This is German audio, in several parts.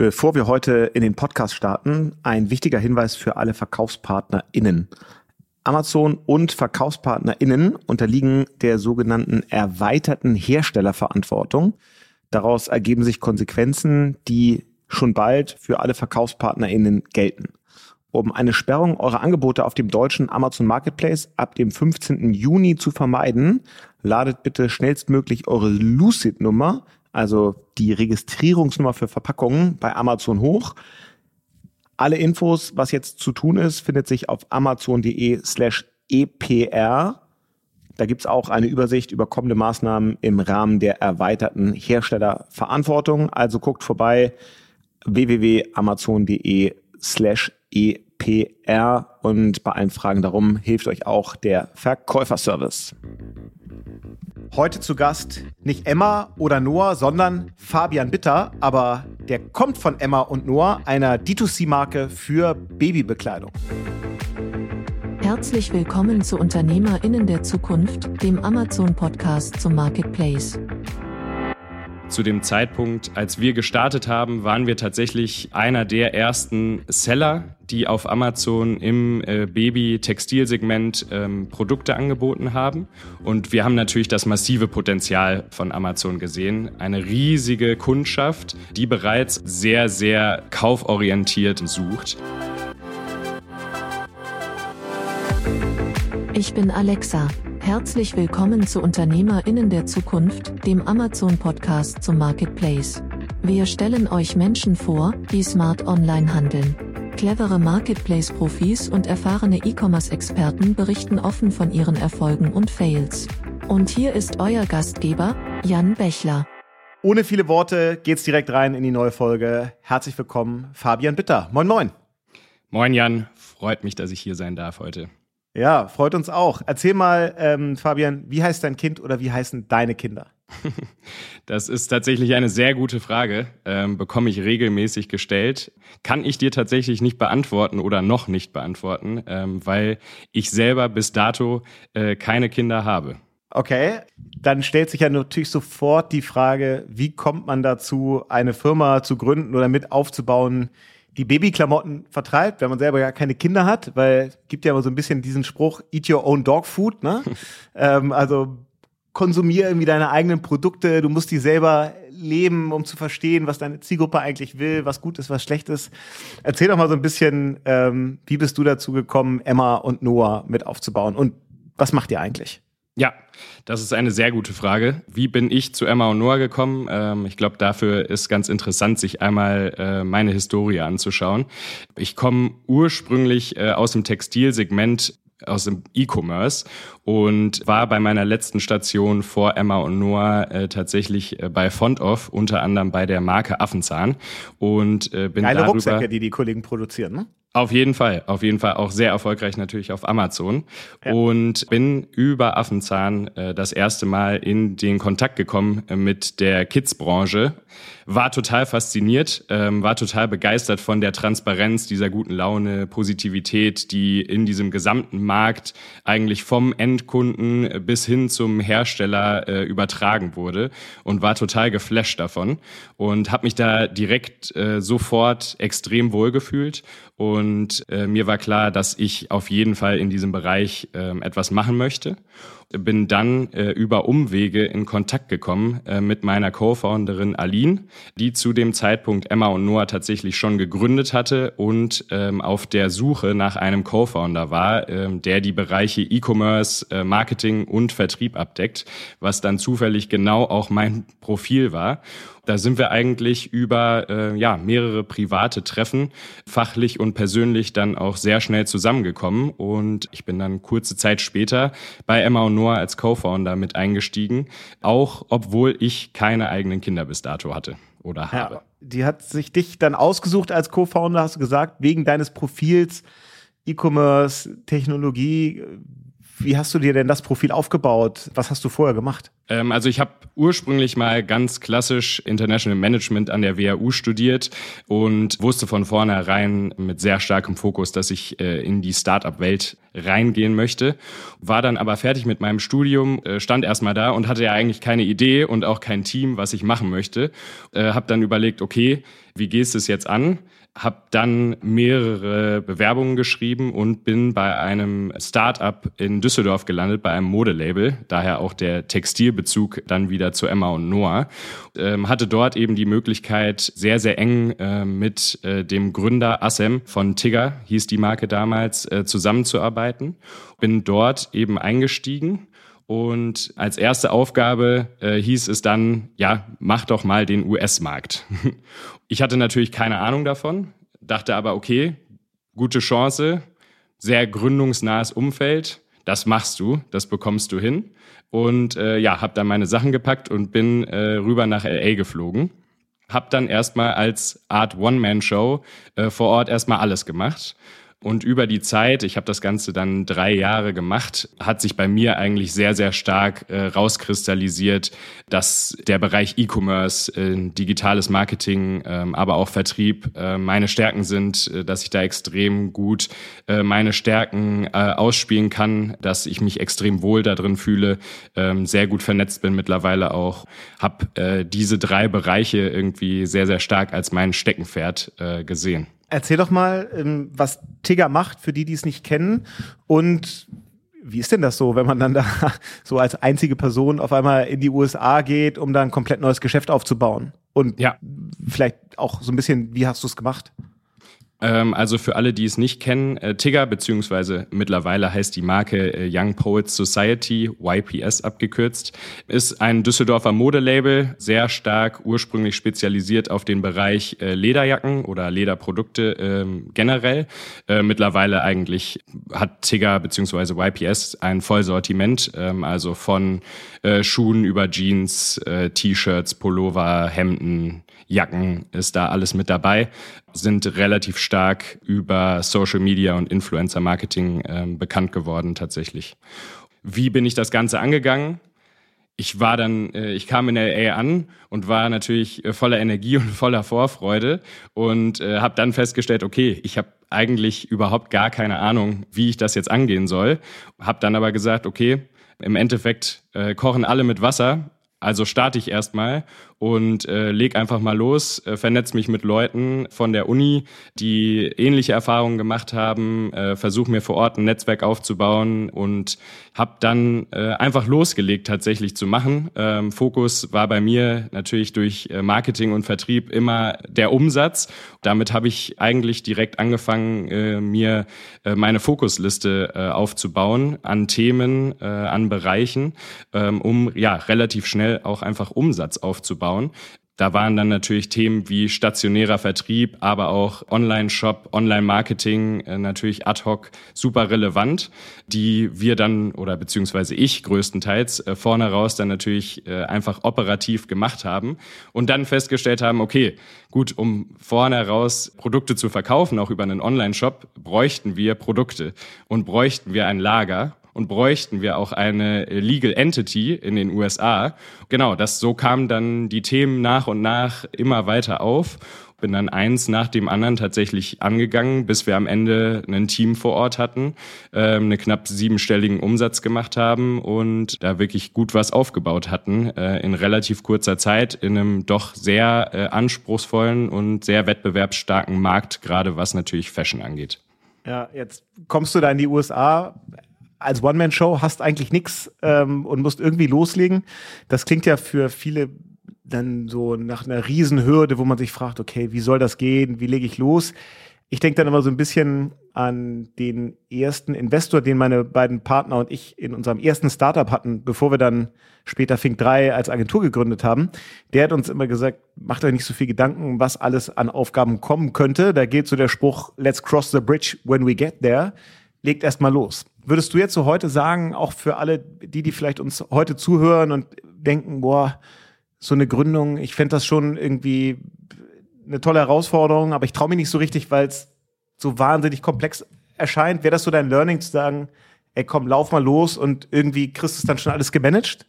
Bevor wir heute in den Podcast starten, ein wichtiger Hinweis für alle VerkaufspartnerInnen. Amazon und VerkaufspartnerInnen unterliegen der sogenannten erweiterten Herstellerverantwortung. Daraus ergeben sich Konsequenzen, die schon bald für alle VerkaufspartnerInnen gelten. Um eine Sperrung eurer Angebote auf dem deutschen Amazon Marketplace ab dem 15. Juni zu vermeiden, ladet bitte schnellstmöglich eure Lucid-Nummer also die Registrierungsnummer für Verpackungen bei Amazon hoch. Alle Infos, was jetzt zu tun ist, findet sich auf amazon.de slash EPR. Da gibt's auch eine Übersicht über kommende Maßnahmen im Rahmen der erweiterten Herstellerverantwortung. Also guckt vorbei www.amazon.de slash EPR und bei allen Fragen darum hilft euch auch der Verkäuferservice. Heute zu Gast nicht Emma oder Noah, sondern Fabian Bitter, aber der kommt von Emma und Noah, einer D2C-Marke für Babybekleidung. Herzlich willkommen zu Unternehmerinnen der Zukunft, dem Amazon-Podcast zum Marketplace. Zu dem Zeitpunkt, als wir gestartet haben, waren wir tatsächlich einer der ersten Seller, die auf Amazon im äh, Baby-Textilsegment ähm, Produkte angeboten haben. Und wir haben natürlich das massive Potenzial von Amazon gesehen. Eine riesige Kundschaft, die bereits sehr, sehr kauforientiert sucht. Ich bin Alexa. Herzlich willkommen zu Unternehmerinnen der Zukunft, dem Amazon-Podcast zum Marketplace. Wir stellen euch Menschen vor, die smart online handeln. Clevere Marketplace-Profis und erfahrene E-Commerce-Experten berichten offen von ihren Erfolgen und Fails. Und hier ist euer Gastgeber, Jan Bechler. Ohne viele Worte geht's direkt rein in die neue Folge. Herzlich willkommen, Fabian Bitter. Moin, moin. Moin, Jan. Freut mich, dass ich hier sein darf heute. Ja, freut uns auch. Erzähl mal, ähm, Fabian, wie heißt dein Kind oder wie heißen deine Kinder? Das ist tatsächlich eine sehr gute Frage, ähm, bekomme ich regelmäßig gestellt. Kann ich dir tatsächlich nicht beantworten oder noch nicht beantworten, ähm, weil ich selber bis dato äh, keine Kinder habe. Okay, dann stellt sich ja natürlich sofort die Frage, wie kommt man dazu, eine Firma zu gründen oder mit aufzubauen, die Babyklamotten vertreibt, wenn man selber ja keine Kinder hat, weil es gibt ja immer so ein bisschen diesen Spruch, eat your own dog food, ne? ähm, also konsumier irgendwie deine eigenen Produkte, du musst die selber leben, um zu verstehen, was deine Zielgruppe eigentlich will, was gut ist, was schlecht ist. Erzähl doch mal so ein bisschen, ähm, wie bist du dazu gekommen, Emma und Noah mit aufzubauen und was macht ihr eigentlich? Ja, das ist eine sehr gute Frage. Wie bin ich zu Emma und Noah gekommen? Ähm, ich glaube, dafür ist ganz interessant, sich einmal äh, meine Historie anzuschauen. Ich komme ursprünglich äh, aus dem Textilsegment aus dem E-Commerce und war bei meiner letzten Station vor Emma und Noah äh, tatsächlich äh, bei Fontoff, unter anderem bei der Marke Affenzahn und äh, bin Geile darüber... Rucksäcke, die die Kollegen produzieren, ne? Auf jeden Fall, auf jeden Fall auch sehr erfolgreich natürlich auf Amazon ja. und bin über Affenzahn äh, das erste Mal in den Kontakt gekommen äh, mit der Kids-Branche, war total fasziniert, ähm, war total begeistert von der Transparenz, dieser guten Laune, Positivität, die in diesem gesamten Markt eigentlich vom Endkunden bis hin zum Hersteller äh, übertragen wurde und war total geflasht davon und habe mich da direkt äh, sofort extrem wohlgefühlt und äh, mir war klar, dass ich auf jeden Fall in diesem Bereich äh, etwas machen möchte bin dann äh, über Umwege in Kontakt gekommen äh, mit meiner Co-Founderin Aline, die zu dem Zeitpunkt Emma und Noah tatsächlich schon gegründet hatte und ähm, auf der Suche nach einem Co-Founder war, ähm, der die Bereiche E-Commerce, äh, Marketing und Vertrieb abdeckt, was dann zufällig genau auch mein Profil war. Da sind wir eigentlich über äh, ja, mehrere private Treffen fachlich und persönlich dann auch sehr schnell zusammengekommen. Und ich bin dann kurze Zeit später bei Emma und Noah als Co-Founder mit eingestiegen, auch obwohl ich keine eigenen Kinder bis dato hatte oder habe. Ja, die hat sich dich dann ausgesucht als Co-Founder, hast du gesagt, wegen deines Profils E-Commerce, Technologie. Wie hast du dir denn das Profil aufgebaut? Was hast du vorher gemacht? Ähm, also ich habe ursprünglich mal ganz klassisch International Management an der WHU studiert und wusste von vornherein mit sehr starkem Fokus, dass ich äh, in die Startup-Welt reingehen möchte. War dann aber fertig mit meinem Studium, äh, stand erstmal da und hatte ja eigentlich keine Idee und auch kein Team, was ich machen möchte. Äh, habe dann überlegt, okay, wie gehst du es jetzt an? Habe dann mehrere Bewerbungen geschrieben und bin bei einem Start-up in Düsseldorf gelandet, bei einem Modelabel, daher auch der Textilbezug dann wieder zu Emma und Noah. Ähm, hatte dort eben die Möglichkeit, sehr, sehr eng äh, mit äh, dem Gründer Assem von Tigger, hieß die Marke damals, äh, zusammenzuarbeiten. Bin dort eben eingestiegen und als erste Aufgabe äh, hieß es dann, ja, mach doch mal den US-Markt. Ich hatte natürlich keine Ahnung davon, dachte aber, okay, gute Chance, sehr gründungsnahes Umfeld, das machst du, das bekommst du hin. Und äh, ja, habe dann meine Sachen gepackt und bin äh, rüber nach LA geflogen. Hab dann erstmal als Art One-Man-Show äh, vor Ort erstmal alles gemacht. Und über die Zeit, ich habe das Ganze dann drei Jahre gemacht, hat sich bei mir eigentlich sehr, sehr stark äh, rauskristallisiert, dass der Bereich E-Commerce, äh, digitales Marketing, äh, aber auch Vertrieb äh, meine Stärken sind, äh, dass ich da extrem gut äh, meine Stärken äh, ausspielen kann, dass ich mich extrem wohl darin fühle, äh, sehr gut vernetzt bin mittlerweile auch, habe äh, diese drei Bereiche irgendwie sehr, sehr stark als mein Steckenpferd äh, gesehen. Erzähl doch mal, ähm, was Tigger macht, für die, die es nicht kennen. Und wie ist denn das so, wenn man dann da so als einzige Person auf einmal in die USA geht, um da ein komplett neues Geschäft aufzubauen? Und ja. vielleicht auch so ein bisschen, wie hast du es gemacht? Ähm, also für alle, die es nicht kennen, äh, Tigger, beziehungsweise mittlerweile heißt die Marke äh, Young Poets Society, YPS abgekürzt, ist ein Düsseldorfer Modelabel, sehr stark ursprünglich spezialisiert auf den Bereich äh, Lederjacken oder Lederprodukte ähm, generell. Mittlerweile eigentlich hat Tigger beziehungsweise YPS ein Vollsortiment, ähm, also von Schuhen über Jeans, T-Shirts, Pullover, Hemden, Jacken ist da alles mit dabei, sind relativ stark über Social Media und Influencer Marketing äh, bekannt geworden tatsächlich. Wie bin ich das Ganze angegangen? ich war dann, äh, ich kam in LA an und war natürlich äh, voller Energie und voller Vorfreude und äh, habe dann festgestellt, okay, ich habe eigentlich überhaupt gar keine Ahnung, wie ich das jetzt angehen soll. Habe dann aber gesagt, okay, im Endeffekt äh, kochen alle mit Wasser, also starte ich erstmal und äh, leg einfach mal los, äh, vernetz mich mit Leuten von der Uni, die ähnliche Erfahrungen gemacht haben, äh, versuche mir vor Ort ein Netzwerk aufzubauen und habe dann äh, einfach losgelegt tatsächlich zu machen. Ähm, Fokus war bei mir natürlich durch äh, Marketing und Vertrieb immer der Umsatz. Damit habe ich eigentlich direkt angefangen, äh, mir äh, meine Fokusliste äh, aufzubauen an Themen, äh, an Bereichen, ähm, um ja relativ schnell auch einfach Umsatz aufzubauen aufbauen. Da waren dann natürlich Themen wie stationärer Vertrieb, aber auch Online-Shop, Online-Marketing äh, natürlich ad hoc super relevant, die wir dann oder beziehungsweise ich größtenteils äh, vorne raus dann natürlich äh, einfach operativ gemacht haben und dann festgestellt haben, okay, gut, um vorne raus Produkte zu verkaufen, auch über einen Online-Shop, bräuchten wir Produkte und bräuchten wir ein Lager und bräuchten wir auch eine Legal Entity in den USA. Genau, das so kamen dann die Themen nach und nach immer weiter auf. Bin dann eins nach dem anderen tatsächlich angegangen, bis wir am Ende ein Team vor Ort hatten, ähm, einen knapp siebenstelligen Umsatz gemacht haben und da wirklich gut was aufgebaut hatten äh, in relativ kurzer Zeit in einem doch sehr äh, anspruchsvollen und sehr wettbewerbsstarken Markt, gerade was natürlich Fashion angeht. Ja, jetzt kommst du da in die USA als One-Man-Show hast eigentlich nichts ähm, und musst irgendwie loslegen. Das klingt ja für viele dann so nach einer Riesenhürde, wo man sich fragt, okay, wie soll das gehen? Wie lege ich los? Ich denke dann immer so ein bisschen an den ersten Investor, den meine beiden Partner und ich in unserem ersten Startup hatten, bevor wir dann später Fink 3 als Agentur gegründet haben. Der hat uns immer gesagt, macht euch nicht so viel Gedanken, was alles an Aufgaben kommen könnte. Da geht so der Spruch, let's cross the bridge when we get there. Legt erstmal los. Würdest du jetzt so heute sagen, auch für alle, die, die vielleicht uns heute zuhören und denken, boah, so eine Gründung, ich fände das schon irgendwie eine tolle Herausforderung, aber ich traue mich nicht so richtig, weil es so wahnsinnig komplex erscheint. Wäre das so dein Learning zu sagen, ey komm, lauf mal los und irgendwie kriegst du es dann schon alles gemanagt?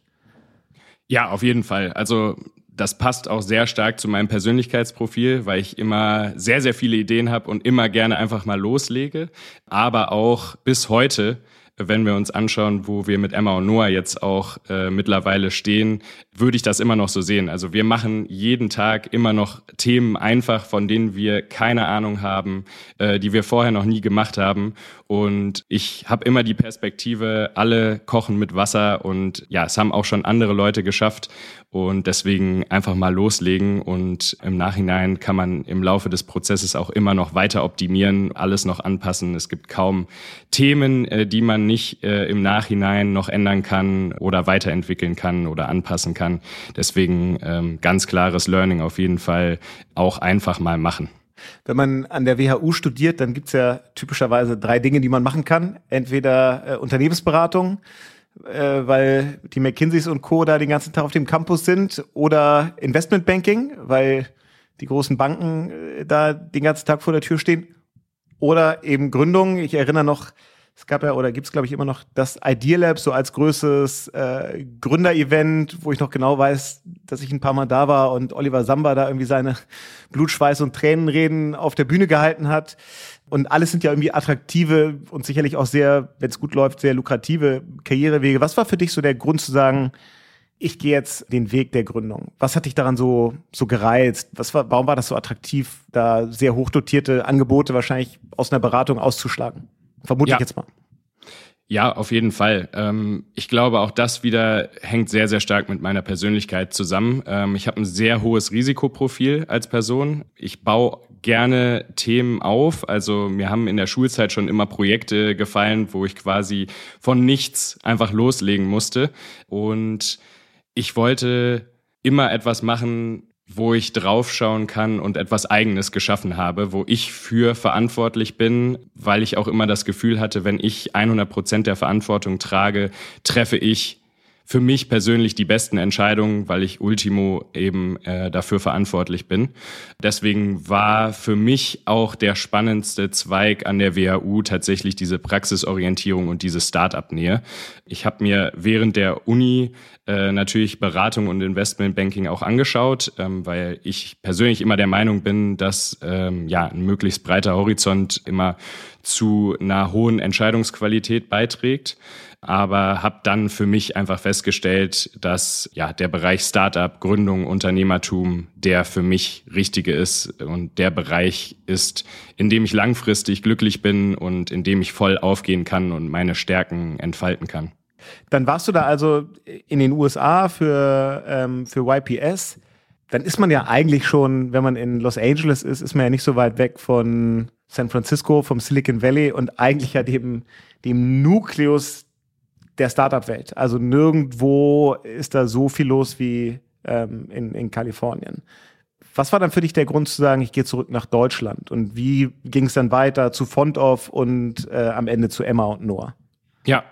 Ja, auf jeden Fall. Also das passt auch sehr stark zu meinem Persönlichkeitsprofil, weil ich immer sehr, sehr viele Ideen habe und immer gerne einfach mal loslege. Aber auch bis heute wenn wir uns anschauen, wo wir mit Emma und Noah jetzt auch äh, mittlerweile stehen, würde ich das immer noch so sehen. Also wir machen jeden Tag immer noch Themen einfach, von denen wir keine Ahnung haben, äh, die wir vorher noch nie gemacht haben. Und ich habe immer die Perspektive, alle kochen mit Wasser und ja, es haben auch schon andere Leute geschafft. Und deswegen einfach mal loslegen und im Nachhinein kann man im Laufe des Prozesses auch immer noch weiter optimieren, alles noch anpassen. Es gibt kaum Themen, äh, die man nicht äh, im Nachhinein noch ändern kann oder weiterentwickeln kann oder anpassen kann. Deswegen ähm, ganz klares Learning auf jeden Fall auch einfach mal machen. Wenn man an der WHU studiert, dann gibt's ja typischerweise drei Dinge, die man machen kann. Entweder äh, Unternehmensberatung, äh, weil die McKinseys und Co. da den ganzen Tag auf dem Campus sind oder Investmentbanking, weil die großen Banken äh, da den ganzen Tag vor der Tür stehen oder eben Gründung. Ich erinnere noch, es gab ja oder gibt es glaube ich immer noch das Idea Lab so als größtes äh, Gründerevent, wo ich noch genau weiß, dass ich ein paar Mal da war und Oliver Samba da irgendwie seine Blutschweiß und Tränenreden auf der Bühne gehalten hat. Und alles sind ja irgendwie attraktive und sicherlich auch sehr, wenn es gut läuft, sehr lukrative Karrierewege. Was war für dich so der Grund zu sagen, ich gehe jetzt den Weg der Gründung? Was hat dich daran so, so gereizt? Was war, warum war das so attraktiv, da sehr hochdotierte Angebote wahrscheinlich aus einer Beratung auszuschlagen? Vermute ja. ich jetzt mal. Ja, auf jeden Fall. Ähm, ich glaube, auch das wieder hängt sehr, sehr stark mit meiner Persönlichkeit zusammen. Ähm, ich habe ein sehr hohes Risikoprofil als Person. Ich baue gerne Themen auf. Also mir haben in der Schulzeit schon immer Projekte gefallen, wo ich quasi von nichts einfach loslegen musste. Und ich wollte immer etwas machen, wo ich draufschauen kann und etwas Eigenes geschaffen habe, wo ich für verantwortlich bin, weil ich auch immer das Gefühl hatte, wenn ich 100 Prozent der Verantwortung trage, treffe ich für mich persönlich die besten Entscheidungen, weil ich Ultimo eben äh, dafür verantwortlich bin. Deswegen war für mich auch der spannendste Zweig an der WHU tatsächlich diese Praxisorientierung und diese Start-up-Nähe. Ich habe mir während der Uni äh, natürlich Beratung und Investmentbanking auch angeschaut, ähm, weil ich persönlich immer der Meinung bin, dass ähm, ja ein möglichst breiter Horizont immer zu einer hohen Entscheidungsqualität beiträgt aber habe dann für mich einfach festgestellt, dass ja der Bereich Startup, Gründung, Unternehmertum der für mich richtige ist und der Bereich ist, in dem ich langfristig glücklich bin und in dem ich voll aufgehen kann und meine Stärken entfalten kann. Dann warst du da also in den USA für, ähm, für YPS. Dann ist man ja eigentlich schon, wenn man in Los Angeles ist, ist man ja nicht so weit weg von San Francisco, vom Silicon Valley und eigentlich ja dem, dem Nukleus der Startup-Welt. Also nirgendwo ist da so viel los wie ähm, in, in Kalifornien. Was war dann für dich der Grund zu sagen, ich gehe zurück nach Deutschland? Und wie ging es dann weiter zu Fontoff und äh, am Ende zu Emma und Noah? Ja,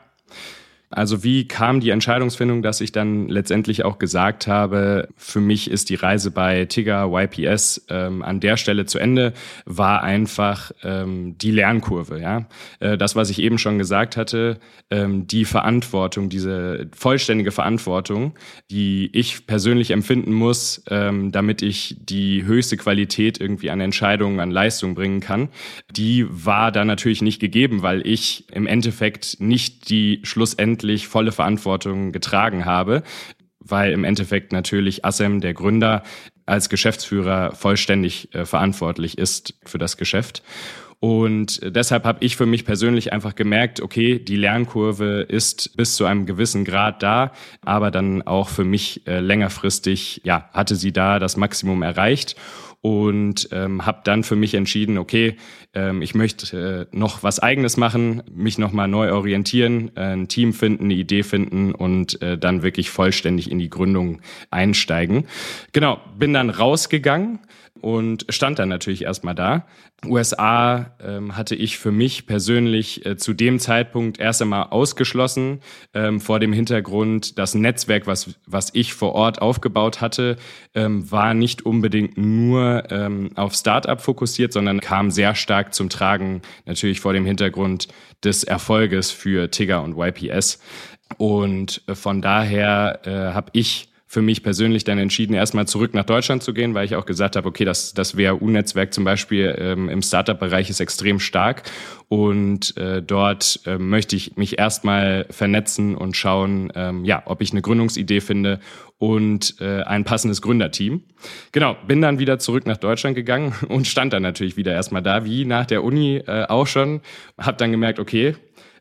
also wie kam die Entscheidungsfindung, dass ich dann letztendlich auch gesagt habe, für mich ist die Reise bei Tigger YPS ähm, an der Stelle zu Ende, war einfach ähm, die Lernkurve. Ja, äh, das, was ich eben schon gesagt hatte, ähm, die Verantwortung, diese vollständige Verantwortung, die ich persönlich empfinden muss, ähm, damit ich die höchste Qualität irgendwie an Entscheidungen, an Leistung bringen kann, die war da natürlich nicht gegeben, weil ich im Endeffekt nicht die schlussendlich letztendlich volle Verantwortung getragen habe, weil im Endeffekt natürlich Assem, der Gründer, als Geschäftsführer vollständig äh, verantwortlich ist für das Geschäft. Und deshalb habe ich für mich persönlich einfach gemerkt, okay, die Lernkurve ist bis zu einem gewissen Grad da, aber dann auch für mich äh, längerfristig, ja, hatte sie da das Maximum erreicht und ähm, habe dann für mich entschieden, okay, ähm, ich möchte äh, noch was Eigenes machen, mich nochmal neu orientieren, äh, ein Team finden, eine Idee finden und äh, dann wirklich vollständig in die Gründung einsteigen. Genau, bin dann rausgegangen und stand dann natürlich erstmal da. USA ähm, hatte ich für mich persönlich äh, zu dem Zeitpunkt erst einmal ausgeschlossen, ähm, vor dem Hintergrund, das Netzwerk, was, was ich vor Ort aufgebaut hatte, ähm, war nicht unbedingt nur ähm, auf Startup fokussiert, sondern kam sehr stark zum Tragen, natürlich vor dem Hintergrund des Erfolges für Tigger und YPS. Und äh, von daher äh, habe ich für mich persönlich dann entschieden, erstmal zurück nach Deutschland zu gehen, weil ich auch gesagt habe, okay, das, das WHU-Netzwerk zum Beispiel ähm, im Startup-Bereich ist extrem stark und äh, dort äh, möchte ich mich erstmal vernetzen und schauen, ähm, ja, ob ich eine Gründungsidee finde und äh, ein passendes Gründerteam. Genau, bin dann wieder zurück nach Deutschland gegangen und stand dann natürlich wieder erstmal da, wie nach der Uni äh, auch schon. Hab dann gemerkt, okay,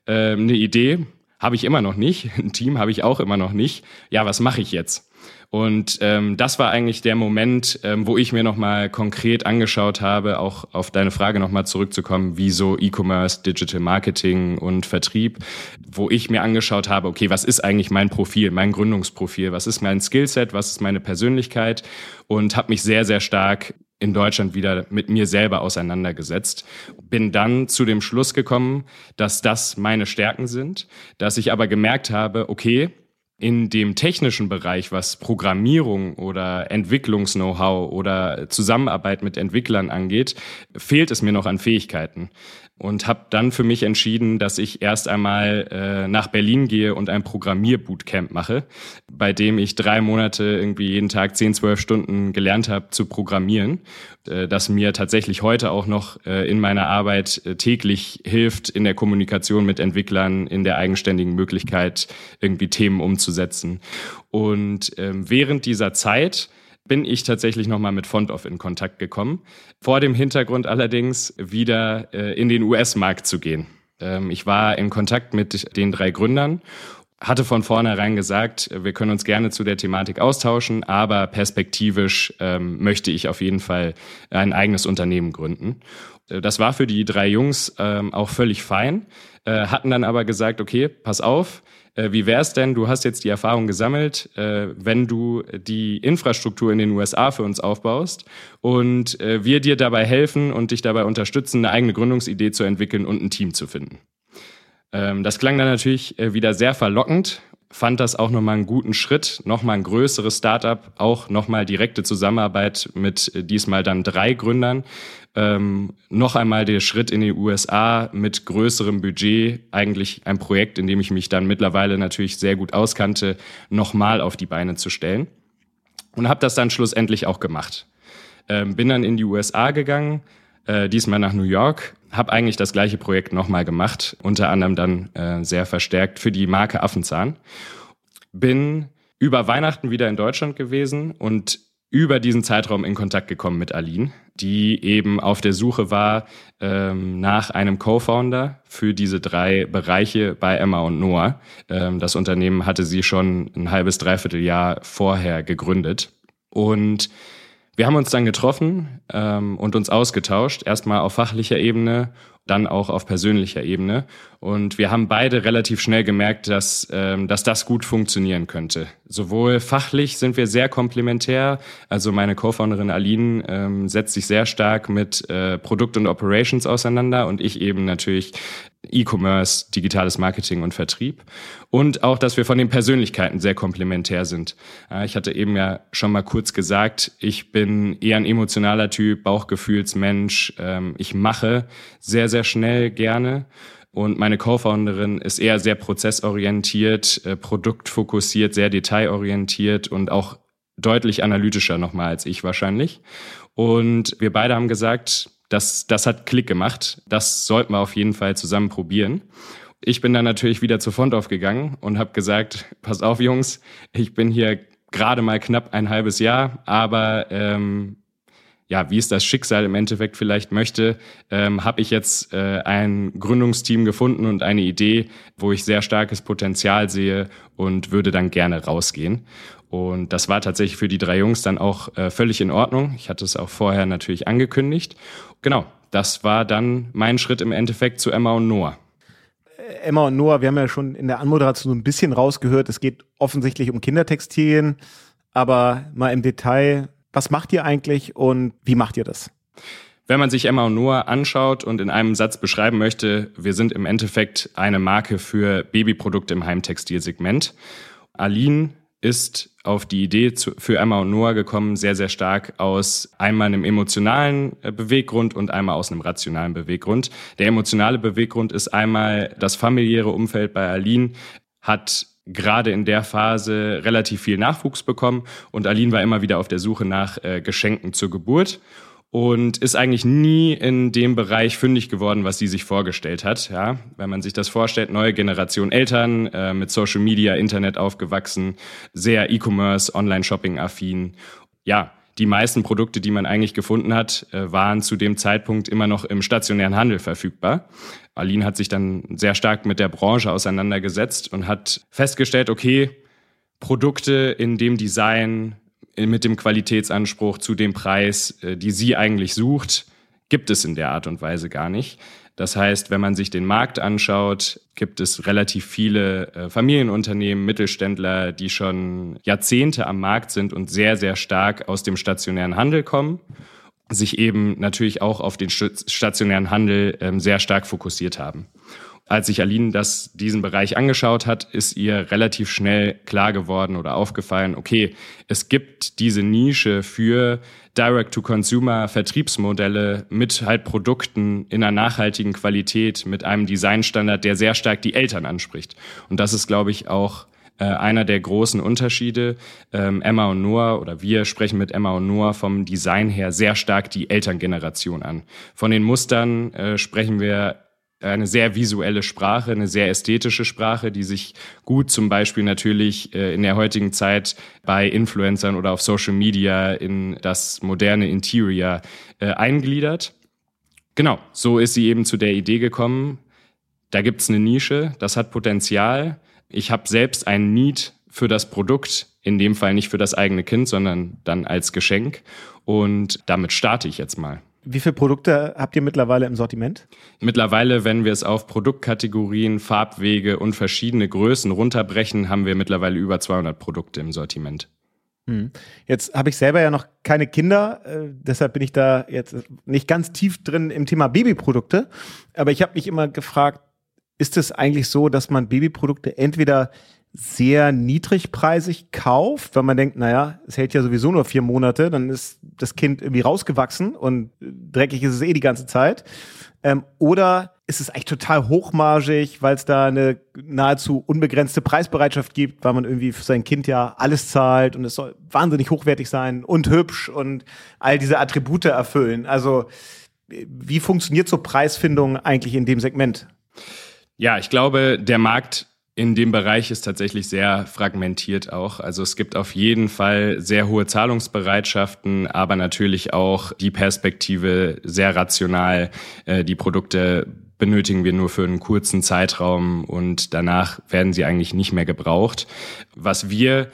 äh, eine Idee habe ich immer noch nicht, ein Team habe ich auch immer noch nicht. Ja, was mache ich jetzt? Und ähm, das war eigentlich der Moment, ähm, wo ich mir nochmal konkret angeschaut habe, auch auf deine Frage nochmal zurückzukommen, wie so E-Commerce, Digital Marketing und Vertrieb, wo ich mir angeschaut habe, okay, was ist eigentlich mein Profil, mein Gründungsprofil, was ist mein Skillset, was ist meine Persönlichkeit? Und habe mich sehr, sehr stark in Deutschland wieder mit mir selber auseinandergesetzt. Bin dann zu dem Schluss gekommen, dass das meine Stärken sind, dass ich aber gemerkt habe, okay, in dem technischen Bereich, was Programmierung oder Entwicklungs-Know-how oder Zusammenarbeit mit Entwicklern angeht, fehlt es mir noch an Fähigkeiten und habe dann für mich entschieden, dass ich erst einmal äh, nach Berlin gehe und ein Programmierbootcamp mache, bei dem ich drei Monate irgendwie jeden Tag zehn, zwölf Stunden gelernt habe zu programmieren, äh, das mir tatsächlich heute auch noch äh, in meiner Arbeit äh, täglich hilft, in der Kommunikation mit Entwicklern, in der eigenständigen Möglichkeit, irgendwie Themen umzusetzen. Und ähm, während dieser Zeit bin ich tatsächlich nochmal mit Fontoff in Kontakt gekommen. Vor dem Hintergrund allerdings wieder äh, in den US-Markt zu gehen. Ähm, ich war in Kontakt mit den drei Gründern hatte von vornherein gesagt, wir können uns gerne zu der Thematik austauschen, aber perspektivisch ähm, möchte ich auf jeden Fall ein eigenes Unternehmen gründen. Äh, das war für die drei Jungs ähm, auch völlig fein, äh, hatten dann aber gesagt, okay, pass auf, äh, wie wäre es denn, du hast jetzt die Erfahrung gesammelt, äh, wenn du die Infrastruktur in den USA für uns aufbaust und äh, wir dir dabei helfen und dich dabei unterstützen, eine eigene Gründungsidee zu entwickeln und ein Team zu finden. Ähm, das klang dann natürlich wieder sehr verlockend, fand das auch nochmal einen guten Schritt, nochmal ein größeres Startup, auch nochmal direkte Zusammenarbeit mit diesmal dann drei Gründern, ähm, noch einmal der Schritt in die USA mit größerem Budget, eigentlich ein Projekt, in dem ich mich dann mittlerweile natürlich sehr gut auskannte, nochmal auf die Beine zu stellen. Und habe das dann schlussendlich auch gemacht. Ähm, bin dann in die USA gegangen, äh, diesmal nach New York, habe eigentlich das gleiche Projekt nochmal gemacht, unter anderem dann äh, sehr verstärkt für die Marke Affenzahn. Bin über Weihnachten wieder in Deutschland gewesen und über diesen Zeitraum in Kontakt gekommen mit Aline, die eben auf der Suche war ähm, nach einem Co-Founder für diese drei Bereiche bei Emma und Noah. Ähm, das Unternehmen hatte sie schon ein halbes, dreiviertel Jahr vorher gegründet. Und wir haben uns dann getroffen ähm, und uns ausgetauscht, erstmal auf fachlicher Ebene dann auch auf persönlicher Ebene. Und wir haben beide relativ schnell gemerkt, dass, ähm, dass das gut funktionieren könnte. Sowohl fachlich sind wir sehr komplementär. Also meine Co-Founderin Aline ähm, setzt sich sehr stark mit äh, Produkt und Operations auseinander und ich eben natürlich E-Commerce, digitales Marketing und Vertrieb. Und auch, dass wir von den Persönlichkeiten sehr komplementär sind. Ich hatte eben ja schon mal kurz gesagt, ich bin eher ein emotionaler Typ, Bauchgefühlsmensch. Ähm, ich mache sehr, sehr schnell gerne. Und meine Co-Founderin ist eher sehr prozessorientiert, äh, produktfokussiert, sehr detailorientiert und auch deutlich analytischer nochmal als ich wahrscheinlich. Und wir beide haben gesagt, das, das hat Klick gemacht. Das sollten wir auf jeden Fall zusammen probieren. Ich bin dann natürlich wieder zu Fondorf gegangen und habe gesagt, pass auf Jungs, ich bin hier gerade mal knapp ein halbes Jahr, aber ähm, ja, wie es das Schicksal im Endeffekt vielleicht möchte, ähm, habe ich jetzt äh, ein Gründungsteam gefunden und eine Idee, wo ich sehr starkes Potenzial sehe und würde dann gerne rausgehen. Und das war tatsächlich für die drei Jungs dann auch äh, völlig in Ordnung. Ich hatte es auch vorher natürlich angekündigt. Genau, das war dann mein Schritt im Endeffekt zu Emma und Noah. Emma und Noah, wir haben ja schon in der Anmoderation so ein bisschen rausgehört, es geht offensichtlich um Kindertextilien, aber mal im Detail, was macht ihr eigentlich und wie macht ihr das? Wenn man sich Emma und Noah anschaut und in einem Satz beschreiben möchte, wir sind im Endeffekt eine Marke für Babyprodukte im Heimtextilsegment. Aline ist auf die Idee für Emma und Noah gekommen, sehr, sehr stark aus einmal einem emotionalen äh, Beweggrund und einmal aus einem rationalen Beweggrund. Der emotionale Beweggrund ist einmal das familiäre Umfeld bei Aline hat gerade in der Phase relativ viel Nachwuchs bekommen und Aline war immer wieder auf der Suche nach äh, Geschenken zur Geburt und ist eigentlich nie in dem Bereich fündig geworden, was sie sich vorgestellt hat. Ja, wenn man sich das vorstellt, neue Generation Eltern äh, mit Social Media, Internet aufgewachsen, sehr E-Commerce, Online-Shopping-affin. Ja, die meisten Produkte, die man eigentlich gefunden hat, äh, waren zu dem Zeitpunkt immer noch im stationären Handel verfügbar. Aline hat sich dann sehr stark mit der Branche auseinandergesetzt und hat festgestellt, okay, Produkte in dem Design, mit dem Qualitätsanspruch zu dem Preis, äh, die sie eigentlich sucht, gibt es in der Art und Weise gar nicht. Das heißt, wenn man sich den Markt anschaut, gibt es relativ viele äh, Familienunternehmen, Mittelständler, die schon Jahrzehnte am Markt sind und sehr, sehr stark aus dem stationären Handel kommen, sich eben natürlich auch auf den stationären Handel ähm, sehr stark fokussiert haben. Als sich Aline das, diesen Bereich angeschaut hat, ist ihr relativ schnell klar geworden oder aufgefallen, okay, es gibt diese Nische für Direct-to-Consumer-Vertriebsmodelle mit halt Produkten in einer nachhaltigen Qualität, mit einem Designstandard, der sehr stark die Eltern anspricht. Und das ist, glaube ich, auch äh, einer der großen Unterschiede. Ähm, Emma und Noah oder wir sprechen mit Emma und Noah vom Design her sehr stark die Elterngeneration an. Von den Mustern äh, sprechen wir eine sehr visuelle Sprache, eine sehr ästhetische Sprache, die sich gut zum Beispiel natürlich äh, in der heutigen Zeit bei Influencern oder auf Social Media in das moderne Interior äh, eingliedert. Genau, so ist sie eben zu der Idee gekommen. Da gibt's eine Nische, das hat Potenzial. Ich habe selbst einen Need für das Produkt, in dem Fall nicht für das eigene Kind, sondern dann als Geschenk. Und damit starte ich jetzt mal. Wie viele Produkte habt ihr mittlerweile im Sortiment? Mittlerweile, wenn wir es auf Produktkategorien, Farbwege und verschiedene Größen runterbrechen, haben wir mittlerweile über 200 Produkte im Sortiment. Hm. Jetzt habe ich selber ja noch keine Kinder, äh, deshalb bin ich da jetzt nicht ganz tief drin im Thema Babyprodukte. Aber ich habe mich immer gefragt, ist es eigentlich so, dass man Babyprodukte entweder sehr niedrigpreisig kauft, weil man denkt, naja, es hält ja sowieso nur vier Monate, dann ist das Kind irgendwie rausgewachsen und dreckig ist es eh die ganze Zeit. Ähm, oder ist es eigentlich total hochmargig, weil es da eine nahezu unbegrenzte Preisbereitschaft gibt, weil man irgendwie für sein Kind ja alles zahlt und es soll wahnsinnig hochwertig sein und hübsch und all diese Attribute erfüllen. Also wie funktioniert so Preisfindung eigentlich in dem Segment? Ja, ich glaube, der Markt in dem Bereich ist tatsächlich sehr fragmentiert auch. Also es gibt auf jeden Fall sehr hohe Zahlungsbereitschaften, aber natürlich auch die Perspektive sehr rational. Äh, die Produkte benötigen wir nur für einen kurzen Zeitraum und danach werden sie eigentlich nicht mehr gebraucht. Was wir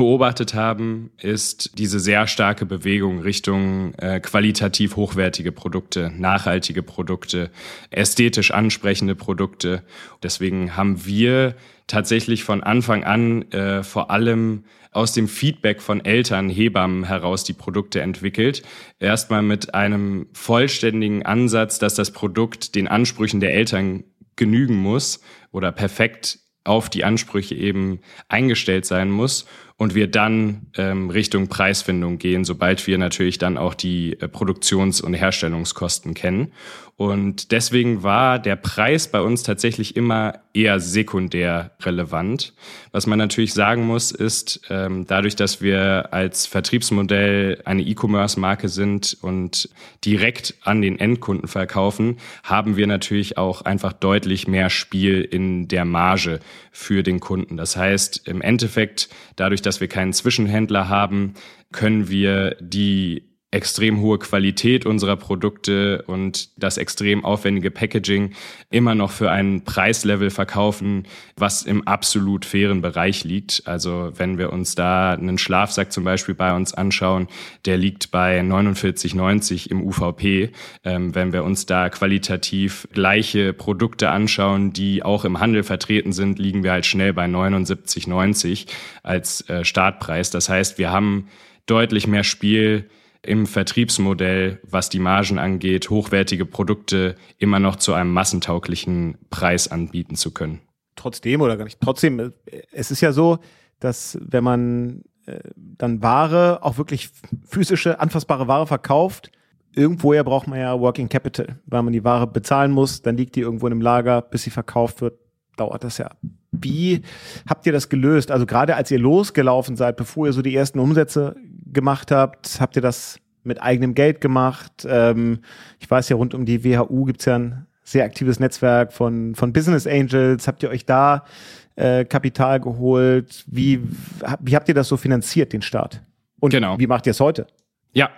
beobachtet haben, ist diese sehr starke Bewegung Richtung äh, qualitativ hochwertige Produkte, nachhaltige Produkte, ästhetisch ansprechende Produkte. Deswegen haben wir tatsächlich von Anfang an äh, vor allem aus dem Feedback von Eltern, Hebammen heraus die Produkte entwickelt. Erstmal mit einem vollständigen Ansatz, dass das Produkt den Ansprüchen der Eltern genügen muss oder perfekt auf die Ansprüche eben eingestellt sein muss und wir dann ähm, Richtung Preisfindung gehen, sobald wir natürlich dann auch die äh, Produktions- und Herstellungskosten kennen. Und deswegen war der Preis bei uns tatsächlich immer eher sekundär relevant. Was man natürlich sagen muss, ist, ähm, dadurch, dass wir als Vertriebsmodell eine E-Commerce-Marke sind und direkt an den Endkunden verkaufen, haben wir natürlich auch einfach deutlich mehr Spiel in der Marge für den Kunden. Das heißt, im Endeffekt, dadurch, dass wir keinen Zwischenhändler haben, können wir die extrem hohe Qualität unserer Produkte und das extrem aufwendige Packaging immer noch für einen Preislevel verkaufen, was im absolut fairen Bereich liegt. Also wenn wir uns da einen Schlafsack zum Beispiel bei uns anschauen, der liegt bei 49,90 im UVP. Ähm, wenn wir uns da qualitativ gleiche Produkte anschauen, die auch im Handel vertreten sind, liegen wir halt schnell bei 79,90 als äh, Startpreis. Das heißt, wir haben deutlich mehr Spiel im Vertriebsmodell, was die Margen angeht, hochwertige Produkte immer noch zu einem massentauglichen Preis anbieten zu können. Trotzdem oder gar nicht trotzdem, es ist ja so, dass wenn man äh, dann Ware, auch wirklich physische, anfassbare Ware verkauft, irgendwoher braucht man ja Working Capital, weil man die Ware bezahlen muss, dann liegt die irgendwo in einem Lager, bis sie verkauft wird, dauert das ja Wie habt ihr das gelöst? Also gerade als ihr losgelaufen seid, bevor ihr so die ersten Umsätze gemacht habt, habt ihr das mit eigenem Geld gemacht? Ähm, ich weiß ja, rund um die WHU gibt's ja ein sehr aktives Netzwerk von, von Business Angels. Habt ihr euch da äh, Kapital geholt? Wie, wie habt ihr das so finanziert, den Start? Und genau. wie macht ihr es heute? Ja,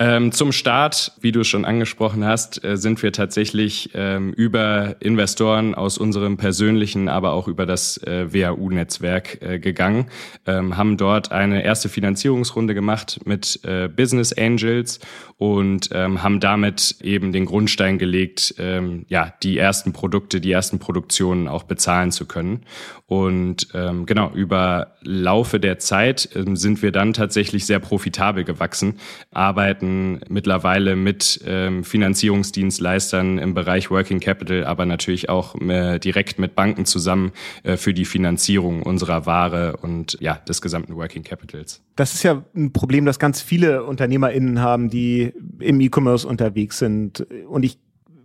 ähm, zum Start, wie du schon angesprochen hast, äh, sind wir tatsächlich ähm, über Investoren aus unserem persönlichen, aber auch über das äh, WHU-Netzwerk äh, gegangen, ähm, haben dort eine erste Finanzierungsrunde gemacht mit äh, Business Angels und ähm, haben damit eben den Grundstein gelegt, ähm, ja, die ersten Produkte, die ersten Produktionen auch bezahlen zu können. Und ähm, genau, über Laufe der Zeit sind wir dann tatsächlich sehr profitabel gewachsen, arbeiten mittlerweile mit ähm, Finanzierungsdienstleistern im Bereich Working Capital, aber natürlich auch äh, direkt mit Banken zusammen äh, für die Finanzierung unserer Ware und ja, des gesamten Working Capitals. Das ist ja ein Problem, das ganz viele UnternehmerInnen haben, die im E-Commerce unterwegs sind. Und ich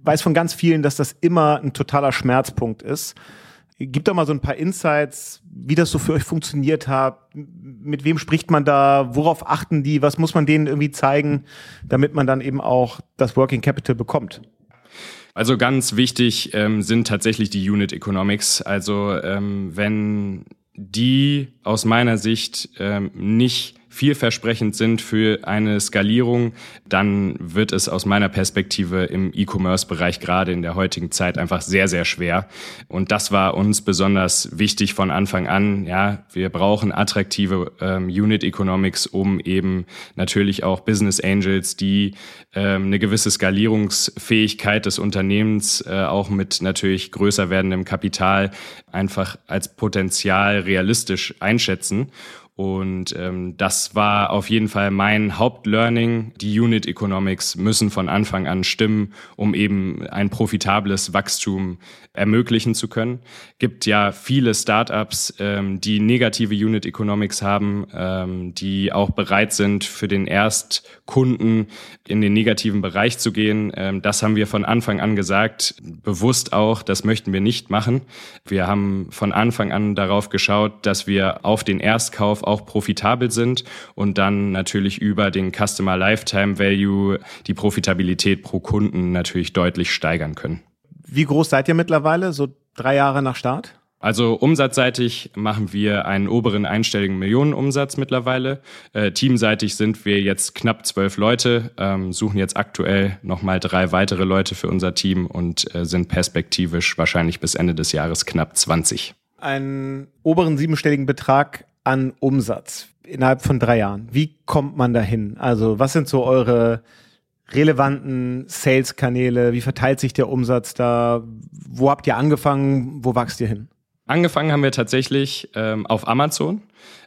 weiß von ganz vielen, dass das immer ein totaler Schmerzpunkt ist Gib doch mal so ein paar Insights, wie das so für euch funktioniert hat. Mit wem spricht man da? Worauf achten die? Was muss man denen irgendwie zeigen, damit man dann eben auch das Working Capital bekommt? Also ganz wichtig ähm, sind tatsächlich die Unit Economics. Also ähm, wenn die aus meiner Sicht ähm, nicht vielversprechend sind für eine Skalierung, dann wird es aus meiner Perspektive im E-Commerce-Bereich gerade in der heutigen Zeit einfach sehr, sehr schwer. Und das war uns besonders wichtig von Anfang an. Ja, wir brauchen attraktive ähm, Unit Economics, um eben natürlich auch Business Angels, die ähm, eine gewisse Skalierungsfähigkeit des Unternehmens äh, auch mit natürlich größer werdendem Kapital einfach als Potenzial realistisch einschätzen. Und ähm, das war auf jeden Fall mein Hauptlearning. Die Unit Economics müssen von Anfang an stimmen, um eben ein profitables Wachstum ermöglichen zu können. Gibt ja viele Startups, ähm, die negative Unit Economics haben, ähm, die auch bereit sind, für den Erstkunden in den negativen Bereich zu gehen. Ähm, das haben wir von Anfang an gesagt, bewusst auch, das möchten wir nicht machen. Wir haben von Anfang an darauf geschaut, dass wir auf den Erstkauf auch profitabel sind und dann natürlich über den Customer Lifetime Value die Profitabilität pro Kunden natürlich deutlich steigern können. Wie groß seid ihr mittlerweile? So drei Jahre nach Start? Also umsatzseitig machen wir einen oberen einstelligen Millionenumsatz mittlerweile. Äh, teamseitig sind wir jetzt knapp zwölf Leute, ähm, suchen jetzt aktuell nochmal drei weitere Leute für unser Team und äh, sind perspektivisch wahrscheinlich bis Ende des Jahres knapp 20. Einen oberen siebenstelligen Betrag an Umsatz innerhalb von drei Jahren? Wie kommt man dahin? Also was sind so eure relevanten Sales-Kanäle? Wie verteilt sich der Umsatz da? Wo habt ihr angefangen? Wo wachst ihr hin? Angefangen haben wir tatsächlich ähm, auf Amazon,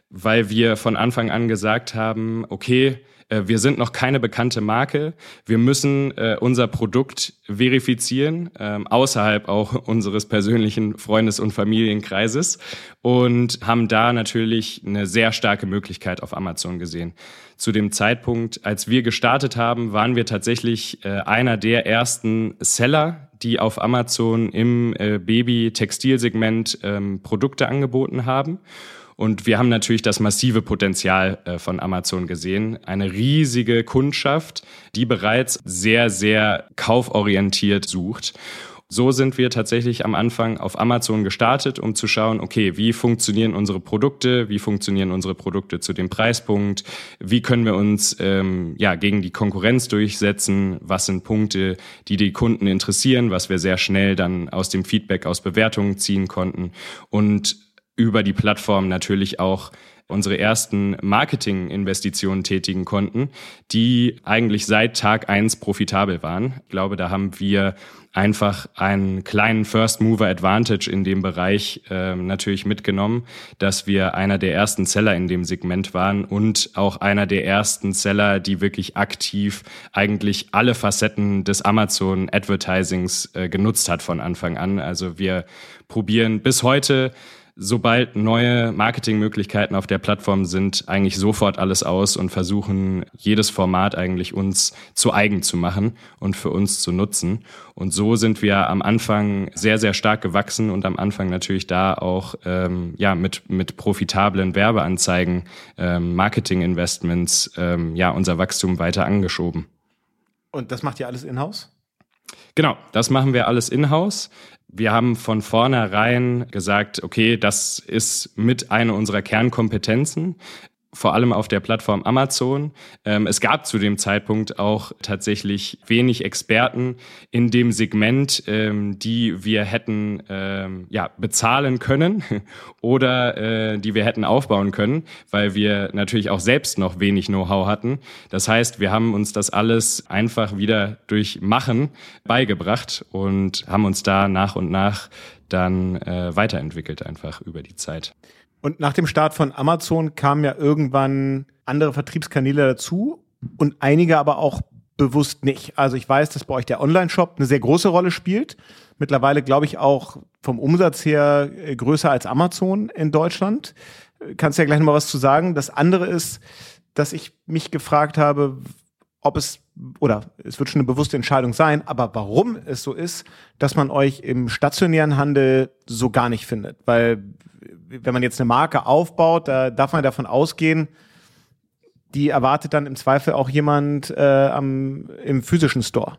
weil wir von Anfang an gesagt haben, okay, äh, wir sind noch keine bekannte Marke. Wir müssen äh, unser Produkt verifizieren, äh, außerhalb auch unseres persönlichen Freundes- und Familienkreises und haben da natürlich eine sehr starke Möglichkeit auf Amazon gesehen. Zu dem Zeitpunkt, als wir gestartet haben, waren wir tatsächlich äh, einer der ersten Seller, die auf Amazon im äh, Baby-Textilsegment ähm, Produkte angeboten haben. Und wir haben natürlich das massive Potenzial äh, von Amazon gesehen. Eine riesige Kundschaft, die bereits sehr, sehr kauforientiert sucht. So sind wir tatsächlich am Anfang auf Amazon gestartet, um zu schauen, okay, wie funktionieren unsere Produkte, wie funktionieren unsere Produkte zu dem Preispunkt, wie können wir uns ähm, ja gegen die Konkurrenz durchsetzen, was sind Punkte, die die Kunden interessieren, was wir sehr schnell dann aus dem Feedback, aus Bewertungen ziehen konnten und über die Plattform natürlich auch unsere ersten Marketing-Investitionen tätigen konnten, die eigentlich seit Tag eins profitabel waren. Ich glaube, da haben wir einfach einen kleinen First Mover Advantage in dem Bereich äh, natürlich mitgenommen, dass wir einer der ersten Seller in dem Segment waren und auch einer der ersten Seller, die wirklich aktiv eigentlich alle Facetten des Amazon Advertisings äh, genutzt hat von Anfang an. Also wir probieren bis heute sobald neue Marketingmöglichkeiten auf der Plattform sind, eigentlich sofort alles aus und versuchen, jedes Format eigentlich uns zu eigen zu machen und für uns zu nutzen. Und so sind wir am Anfang sehr, sehr stark gewachsen und am Anfang natürlich da auch ähm, ja, mit, mit profitablen Werbeanzeigen, ähm, Marketing-Investments, ähm, ja, unser Wachstum weiter angeschoben. Und das macht ihr alles in-house? Genau, das machen wir alles in-house. Wir haben von vornherein gesagt, okay, das ist mit einer unserer Kernkompetenzen vor allem auf der Plattform Amazon. Ähm, es gab zu dem Zeitpunkt auch tatsächlich wenig Experten in dem Segment, ähm, die wir hätten ähm, ja, bezahlen können oder äh, die wir hätten aufbauen können, weil wir natürlich auch selbst noch wenig Know-how hatten. Das heißt, wir haben uns das alles einfach wieder durch Machen beigebracht und haben uns da nach und nach dann äh, weiterentwickelt einfach über die Zeit. Und nach dem Start von Amazon kamen ja irgendwann andere Vertriebskanäle dazu und einige aber auch bewusst nicht. Also ich weiß, dass bei euch der Online-Shop eine sehr große Rolle spielt. Mittlerweile glaube ich auch vom Umsatz her äh, größer als Amazon in Deutschland. Kannst du ja gleich noch mal was zu sagen. Das andere ist, dass ich mich gefragt habe, ob es oder es wird schon eine bewusste Entscheidung sein, aber warum es so ist, dass man euch im stationären Handel so gar nicht findet. Weil wenn man jetzt eine Marke aufbaut, da darf man davon ausgehen, die erwartet dann im Zweifel auch jemand äh, am, im physischen Store.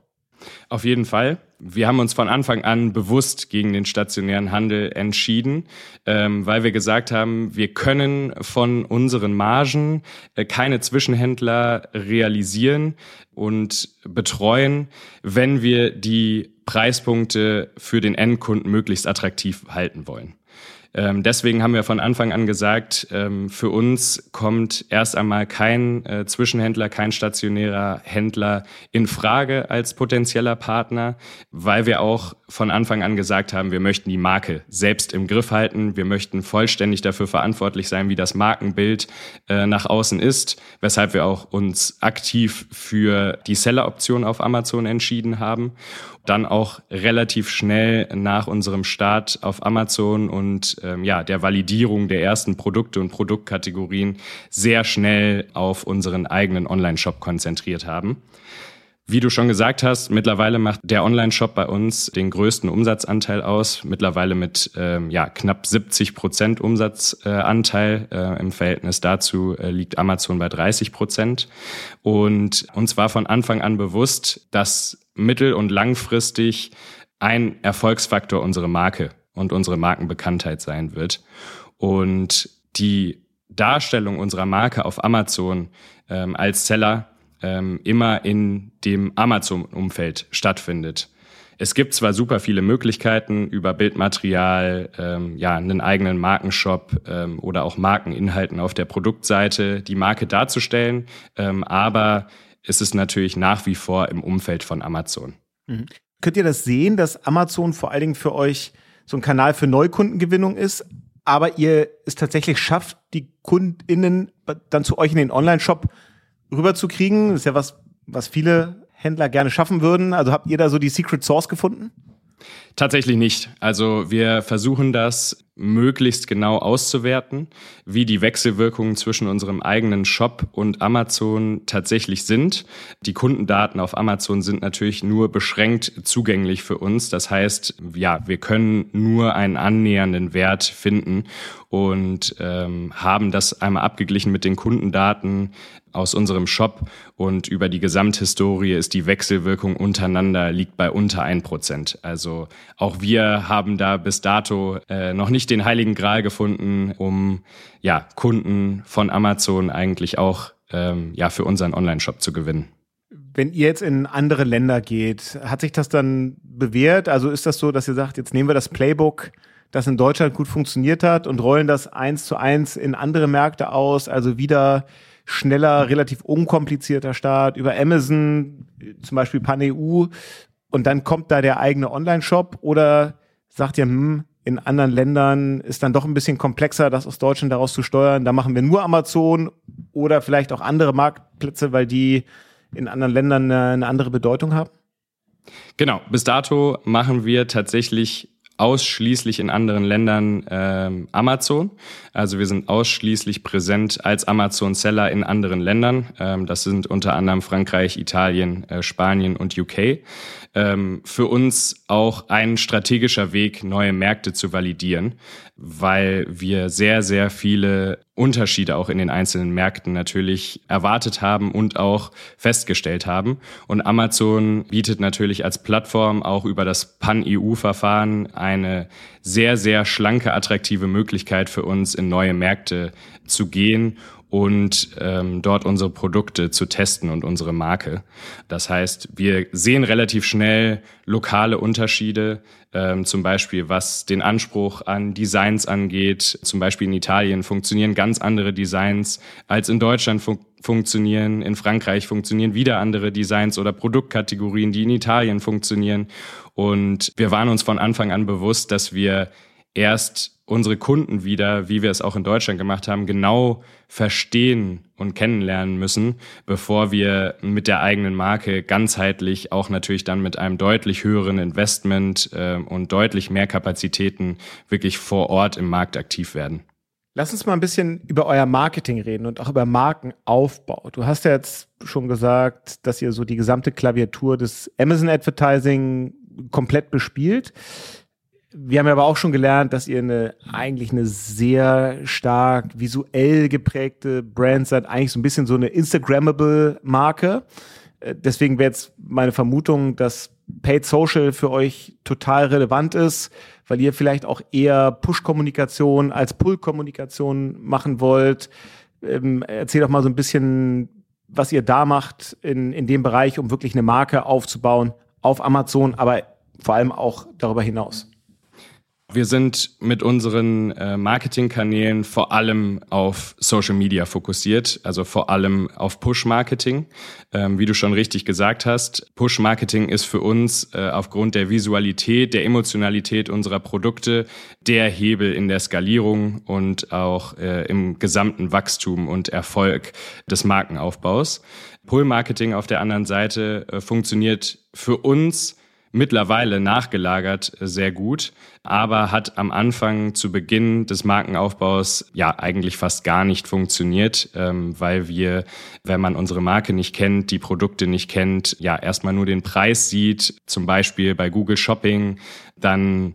Auf jeden Fall. Wir haben uns von Anfang an bewusst gegen den stationären Handel entschieden, ähm, weil wir gesagt haben, wir können von unseren Margen äh, keine Zwischenhändler realisieren und betreuen, wenn wir die Preispunkte für den Endkunden möglichst attraktiv halten wollen. Ähm, deswegen haben wir von Anfang an gesagt, ähm, für uns kommt erst einmal kein äh, Zwischenhändler, kein stationärer Händler in Frage als potenzieller Partner, weil wir auch von Anfang an gesagt haben, wir möchten die Marke selbst im Griff halten. Wir möchten vollständig dafür verantwortlich sein, wie das Markenbild äh, nach außen ist, weshalb wir auch uns aktiv für die Seller-Option auf Amazon entschieden haben dann auch relativ schnell nach unserem Start auf Amazon und ähm, ja, der Validierung der ersten Produkte und Produktkategorien sehr schnell auf unseren eigenen Online-Shop konzentriert haben. Wie du schon gesagt hast, mittlerweile macht der Online-Shop bei uns den größten Umsatzanteil aus, mittlerweile mit ähm, ja, knapp 70 Prozent Umsatzanteil. Äh, Im Verhältnis dazu äh, liegt Amazon bei 30 Prozent. Und uns war von Anfang an bewusst, dass mittel- und langfristig ein Erfolgsfaktor unsere Marke und unsere Markenbekanntheit sein wird. Und die Darstellung unserer Marke auf Amazon ähm, als Seller ähm, immer in dem Amazon-Umfeld stattfindet. Es gibt zwar super viele Möglichkeiten über Bildmaterial, ähm, ja, einen eigenen Markenshop ähm, oder auch Markeninhalten auf der Produktseite die Marke darzustellen, ähm, aber es ist natürlich nach wie vor im Umfeld von Amazon. Mhm. Könnt ihr das sehen, dass Amazon vor allen Dingen für euch so ein Kanal für Neukundengewinnung ist, aber ihr es tatsächlich schafft, die KundInnen dann zu euch in den Online-Shop rüberzukriegen. Das ist ja was, was viele Händler gerne schaffen würden. Also habt ihr da so die Secret Source gefunden? Tatsächlich nicht. Also wir versuchen das möglichst genau auszuwerten, wie die Wechselwirkungen zwischen unserem eigenen Shop und Amazon tatsächlich sind. Die Kundendaten auf Amazon sind natürlich nur beschränkt zugänglich für uns. Das heißt, ja, wir können nur einen annähernden Wert finden und ähm, haben das einmal abgeglichen mit den Kundendaten aus unserem Shop und über die Gesamthistorie ist die Wechselwirkung untereinander liegt bei unter ein Prozent. Also auch wir haben da bis dato äh, noch nicht den heiligen Gral gefunden, um ja Kunden von Amazon eigentlich auch ähm, ja für unseren Online-Shop zu gewinnen. Wenn ihr jetzt in andere Länder geht, hat sich das dann bewährt? Also ist das so, dass ihr sagt, jetzt nehmen wir das Playbook, das in Deutschland gut funktioniert hat und rollen das eins zu eins in andere Märkte aus? Also wieder schneller, relativ unkomplizierter Start über Amazon, zum Beispiel PanEU und dann kommt da der eigene Online-Shop oder sagt ihr, hm, in anderen Ländern ist dann doch ein bisschen komplexer, das aus Deutschland daraus zu steuern. Da machen wir nur Amazon oder vielleicht auch andere Marktplätze, weil die in anderen Ländern eine, eine andere Bedeutung haben? Genau, bis dato machen wir tatsächlich ausschließlich in anderen Ländern ähm, Amazon. Also wir sind ausschließlich präsent als Amazon-Seller in anderen Ländern. Ähm, das sind unter anderem Frankreich, Italien, äh, Spanien und UK. Ähm, für uns auch ein strategischer Weg, neue Märkte zu validieren, weil wir sehr, sehr viele Unterschiede auch in den einzelnen Märkten natürlich erwartet haben und auch festgestellt haben. Und Amazon bietet natürlich als Plattform auch über das Pan-EU-Verfahren eine sehr, sehr schlanke, attraktive Möglichkeit für uns, in neue Märkte zu gehen und ähm, dort unsere Produkte zu testen und unsere Marke. Das heißt, wir sehen relativ schnell lokale Unterschiede, ähm, zum Beispiel was den Anspruch an Designs angeht. Zum Beispiel in Italien funktionieren ganz andere Designs als in Deutschland fun funktionieren. In Frankreich funktionieren wieder andere Designs oder Produktkategorien, die in Italien funktionieren. Und wir waren uns von Anfang an bewusst, dass wir erst unsere Kunden wieder, wie wir es auch in Deutschland gemacht haben, genau verstehen und kennenlernen müssen, bevor wir mit der eigenen Marke ganzheitlich auch natürlich dann mit einem deutlich höheren Investment äh, und deutlich mehr Kapazitäten wirklich vor Ort im Markt aktiv werden. Lass uns mal ein bisschen über euer Marketing reden und auch über Markenaufbau. Du hast ja jetzt schon gesagt, dass ihr so die gesamte Klaviatur des Amazon Advertising komplett bespielt. Wir haben aber auch schon gelernt, dass ihr eine eigentlich eine sehr stark visuell geprägte Brand seid, eigentlich so ein bisschen so eine Instagrammable Marke. Äh, deswegen wäre jetzt meine Vermutung, dass Paid Social für euch total relevant ist, weil ihr vielleicht auch eher Push-Kommunikation als Pull-Kommunikation machen wollt. Ähm, erzähl doch mal so ein bisschen, was ihr da macht in, in dem Bereich, um wirklich eine Marke aufzubauen auf Amazon, aber vor allem auch darüber hinaus. Wir sind mit unseren äh, Marketingkanälen vor allem auf Social Media fokussiert, also vor allem auf Push-Marketing. Ähm, wie du schon richtig gesagt hast, Push-Marketing ist für uns äh, aufgrund der Visualität, der Emotionalität unserer Produkte der Hebel in der Skalierung und auch äh, im gesamten Wachstum und Erfolg des Markenaufbaus. Pull-Marketing auf der anderen Seite funktioniert für uns mittlerweile nachgelagert sehr gut, aber hat am Anfang zu Beginn des Markenaufbaus ja eigentlich fast gar nicht funktioniert, ähm, weil wir, wenn man unsere Marke nicht kennt, die Produkte nicht kennt, ja erstmal nur den Preis sieht, zum Beispiel bei Google Shopping, dann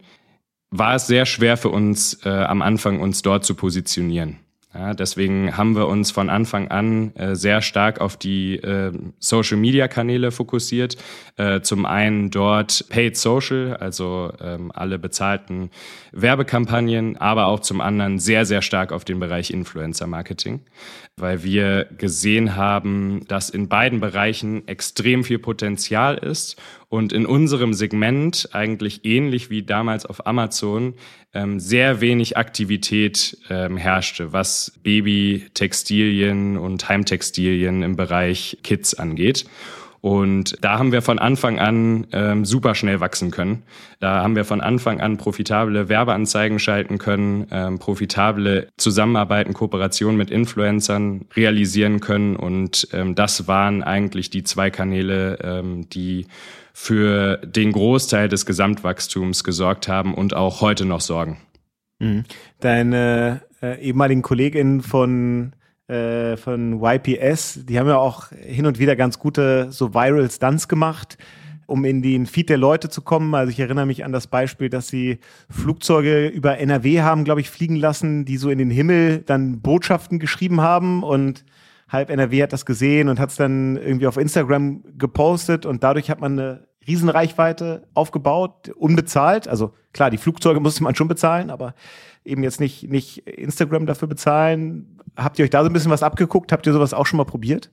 war es sehr schwer für uns äh, am Anfang uns dort zu positionieren. Ja, deswegen haben wir uns von Anfang an äh, sehr stark auf die äh, Social-Media-Kanäle fokussiert. Äh, zum einen dort Paid Social, also ähm, alle bezahlten Werbekampagnen, aber auch zum anderen sehr, sehr stark auf den Bereich Influencer-Marketing, weil wir gesehen haben, dass in beiden Bereichen extrem viel Potenzial ist und in unserem Segment eigentlich ähnlich wie damals auf Amazon ähm, sehr wenig Aktivität ähm, herrschte, was Baby-Textilien und Heimtextilien im Bereich Kids angeht. Und da haben wir von Anfang an ähm, super schnell wachsen können. Da haben wir von Anfang an profitable Werbeanzeigen schalten können, ähm, profitable Zusammenarbeiten, Kooperationen mit Influencern realisieren können. Und ähm, das waren eigentlich die zwei Kanäle, ähm, die für den Großteil des Gesamtwachstums gesorgt haben und auch heute noch sorgen. Mhm. Deine äh, ehemaligen Kolleginnen von äh, von YPS, die haben ja auch hin und wieder ganz gute so Viral Stunts gemacht, um in den Feed der Leute zu kommen. Also ich erinnere mich an das Beispiel, dass sie Flugzeuge über NRW haben, glaube ich, fliegen lassen, die so in den Himmel dann Botschaften geschrieben haben und halb NRW hat das gesehen und hat es dann irgendwie auf Instagram gepostet und dadurch hat man eine Riesenreichweite aufgebaut, unbezahlt. Also klar, die Flugzeuge musste man schon bezahlen, aber eben jetzt nicht, nicht Instagram dafür bezahlen. Habt ihr euch da so ein bisschen was abgeguckt? Habt ihr sowas auch schon mal probiert?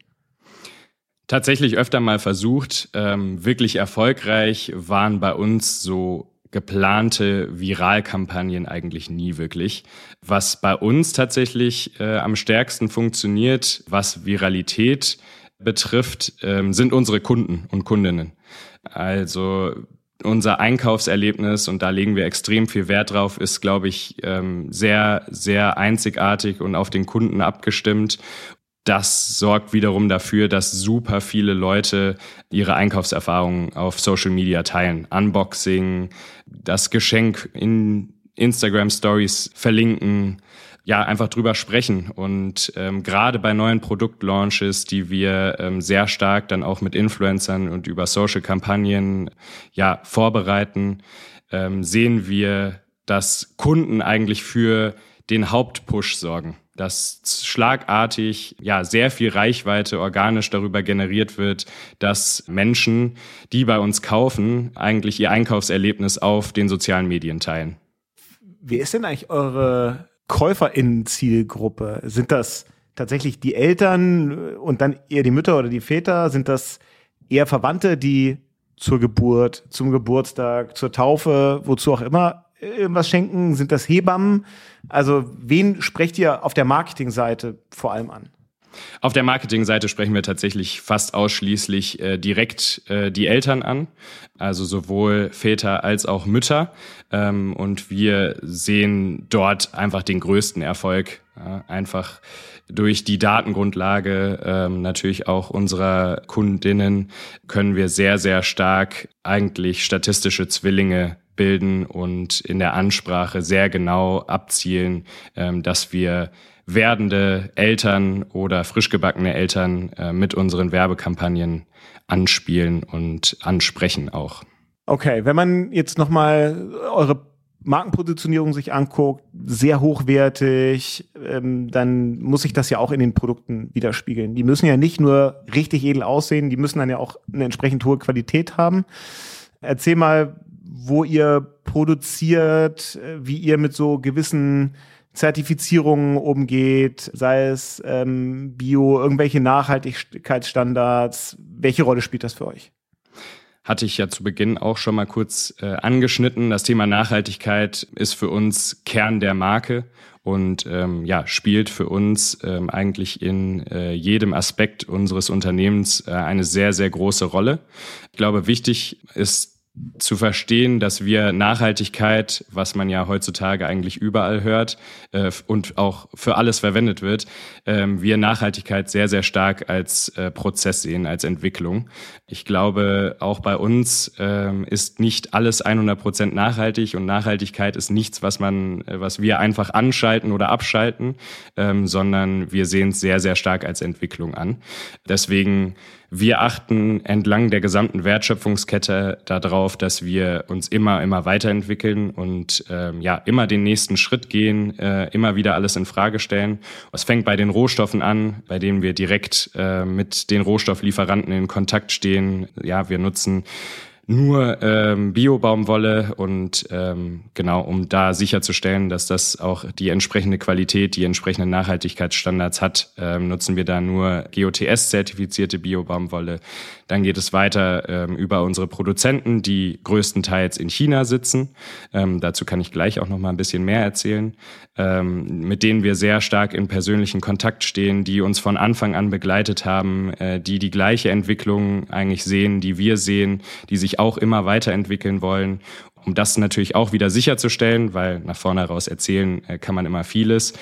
Tatsächlich öfter mal versucht. Ähm, wirklich erfolgreich waren bei uns so geplante Viralkampagnen eigentlich nie wirklich. Was bei uns tatsächlich äh, am stärksten funktioniert, was Viralität betrifft, ähm, sind unsere Kunden und Kundinnen. Also unser Einkaufserlebnis, und da legen wir extrem viel Wert drauf, ist, glaube ich, ähm, sehr, sehr einzigartig und auf den Kunden abgestimmt. Das sorgt wiederum dafür, dass super viele Leute ihre Einkaufserfahrungen auf Social Media teilen. Unboxing, das Geschenk in Instagram Stories verlinken, ja, einfach drüber sprechen. Und ähm, gerade bei neuen Produktlaunches, die wir ähm, sehr stark dann auch mit Influencern und über Social-Kampagnen ja, vorbereiten, ähm, sehen wir, dass Kunden eigentlich für den Hauptpush sorgen dass schlagartig ja sehr viel Reichweite organisch darüber generiert wird, dass Menschen, die bei uns kaufen, eigentlich ihr Einkaufserlebnis auf den sozialen Medien teilen. Wer ist denn eigentlich eure KäuferInnen-Zielgruppe? Sind das tatsächlich die Eltern und dann eher die Mütter oder die Väter? Sind das eher Verwandte, die zur Geburt, zum Geburtstag, zur Taufe, wozu auch immer irgendwas schenken? Sind das Hebammen? Also wen sprecht ihr auf der Marketingseite vor allem an? Auf der Marketingseite sprechen wir tatsächlich fast ausschließlich äh, direkt äh, die Eltern an, also sowohl Väter als auch Mütter. Ähm, und wir sehen dort einfach den größten Erfolg. Ja, einfach durch die Datengrundlage ähm, natürlich auch unserer Kundinnen können wir sehr, sehr stark eigentlich statistische Zwillinge bilden und in der Ansprache sehr genau abzielen, ähm, dass wir werdende Eltern oder frisch gebackene Eltern äh, mit unseren Werbekampagnen anspielen und ansprechen auch. Okay, wenn man jetzt nochmal eure Markenpositionierung sich anguckt, sehr hochwertig, ähm, dann muss sich das ja auch in den Produkten widerspiegeln. Die müssen ja nicht nur richtig edel aussehen, die müssen dann ja auch eine entsprechend hohe Qualität haben. Erzähl mal, wo ihr produziert, wie ihr mit so gewissen Zertifizierungen umgeht, sei es ähm, Bio, irgendwelche Nachhaltigkeitsstandards. Welche Rolle spielt das für euch? Hatte ich ja zu Beginn auch schon mal kurz äh, angeschnitten. Das Thema Nachhaltigkeit ist für uns Kern der Marke und ähm, ja spielt für uns ähm, eigentlich in äh, jedem Aspekt unseres Unternehmens äh, eine sehr sehr große Rolle. Ich glaube, wichtig ist zu verstehen, dass wir Nachhaltigkeit, was man ja heutzutage eigentlich überall hört äh, und auch für alles verwendet wird, ähm, wir Nachhaltigkeit sehr, sehr stark als äh, Prozess sehen, als Entwicklung. Ich glaube, auch bei uns ähm, ist nicht alles 100 Prozent nachhaltig und Nachhaltigkeit ist nichts, was man, äh, was wir einfach anschalten oder abschalten, ähm, sondern wir sehen es sehr, sehr stark als Entwicklung an. Deswegen wir achten entlang der gesamten Wertschöpfungskette darauf, dass wir uns immer, immer weiterentwickeln und ähm, ja, immer den nächsten Schritt gehen, äh, immer wieder alles in Frage stellen. Es fängt bei den Rohstoffen an, bei denen wir direkt äh, mit den Rohstofflieferanten in Kontakt stehen. Ja, wir nutzen nur ähm, Bio-Baumwolle und ähm, genau, um da sicherzustellen, dass das auch die entsprechende Qualität, die entsprechenden Nachhaltigkeitsstandards hat, ähm, nutzen wir da nur GOTS-zertifizierte Bio-Baumwolle. Dann geht es weiter ähm, über unsere Produzenten, die größtenteils in China sitzen. Ähm, dazu kann ich gleich auch noch mal ein bisschen mehr erzählen, ähm, mit denen wir sehr stark in persönlichen Kontakt stehen, die uns von Anfang an begleitet haben, äh, die die gleiche Entwicklung eigentlich sehen, die wir sehen, die sich auch immer weiterentwickeln wollen um das natürlich auch wieder sicherzustellen, weil nach vorne heraus erzählen äh, kann man immer vieles,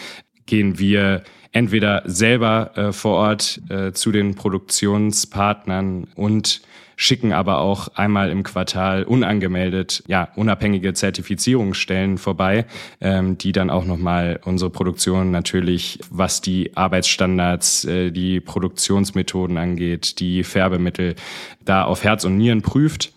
gehen wir entweder selber äh, vor Ort äh, zu den Produktionspartnern und schicken aber auch einmal im Quartal unangemeldet ja unabhängige Zertifizierungsstellen vorbei, ähm, die dann auch nochmal unsere Produktion natürlich, was die Arbeitsstandards, äh, die Produktionsmethoden angeht, die Färbemittel, da auf Herz und Nieren prüft.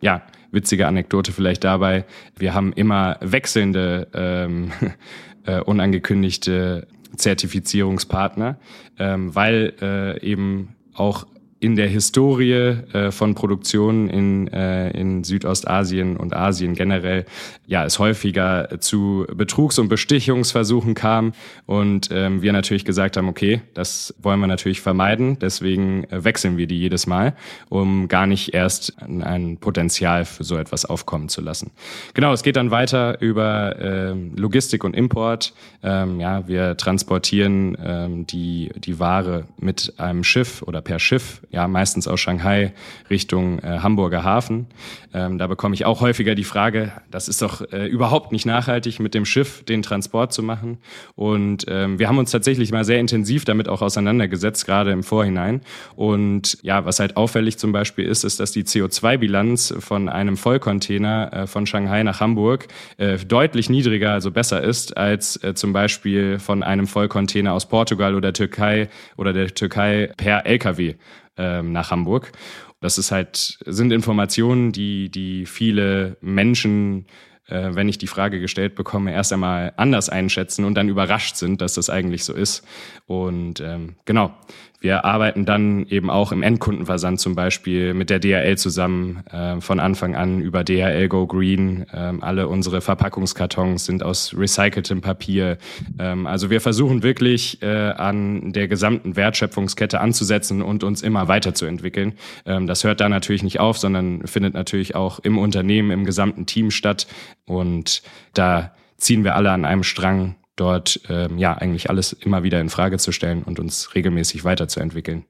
Ja, witzige Anekdote vielleicht dabei. Wir haben immer wechselnde ähm, äh, unangekündigte Zertifizierungspartner, ähm, weil äh, eben auch in der Historie äh, von Produktionen in, äh, in Südostasien und Asien generell ja es häufiger zu Betrugs- und Bestichungsversuchen kam und ähm, wir natürlich gesagt haben, okay, das wollen wir natürlich vermeiden, deswegen äh, wechseln wir die jedes Mal, um gar nicht erst ein, Potenzial für so etwas aufkommen zu lassen. Genau, es geht dann weiter über äh, Logistik und Import. Ähm, ja, wir transportieren ähm, die die Ware mit einem Schiff oder per Schiff ja meistens aus Shanghai Richtung äh, Hamburger Hafen. Ähm, da bekomme ich auch häufiger die Frage, das ist doch äh, überhaupt nicht nachhaltig, mit dem Schiff den Transport zu machen. Und ähm, wir haben uns tatsächlich mal sehr intensiv damit auch auseinandergesetzt, gerade im Vorhinein. Und ja, was halt auffällig zum Beispiel ist, ist, dass die CO2-Bilanz von einem Vollcontainer äh, von Shanghai nach Hamburg äh, deutlich niedriger, also besser ist, als äh, zum Beispiel von einem Vollcontainer aus Portugal oder Türkei oder der Türkei per LKW ähm, nach Hamburg. Das ist halt, sind Informationen, die, die viele Menschen äh, wenn ich die Frage gestellt bekomme, erst einmal anders einschätzen und dann überrascht sind, dass das eigentlich so ist. Und ähm, genau, wir arbeiten dann eben auch im Endkundenversand zum Beispiel mit der DHL zusammen äh, von Anfang an über DHL Go Green. Ähm, alle unsere Verpackungskartons sind aus recyceltem Papier. Ähm, also wir versuchen wirklich äh, an der gesamten Wertschöpfungskette anzusetzen und uns immer weiterzuentwickeln. Ähm, das hört da natürlich nicht auf, sondern findet natürlich auch im Unternehmen, im gesamten Team statt. Und da ziehen wir alle an einem Strang dort ähm, ja eigentlich alles immer wieder in Frage zu stellen und uns regelmäßig weiterzuentwickeln.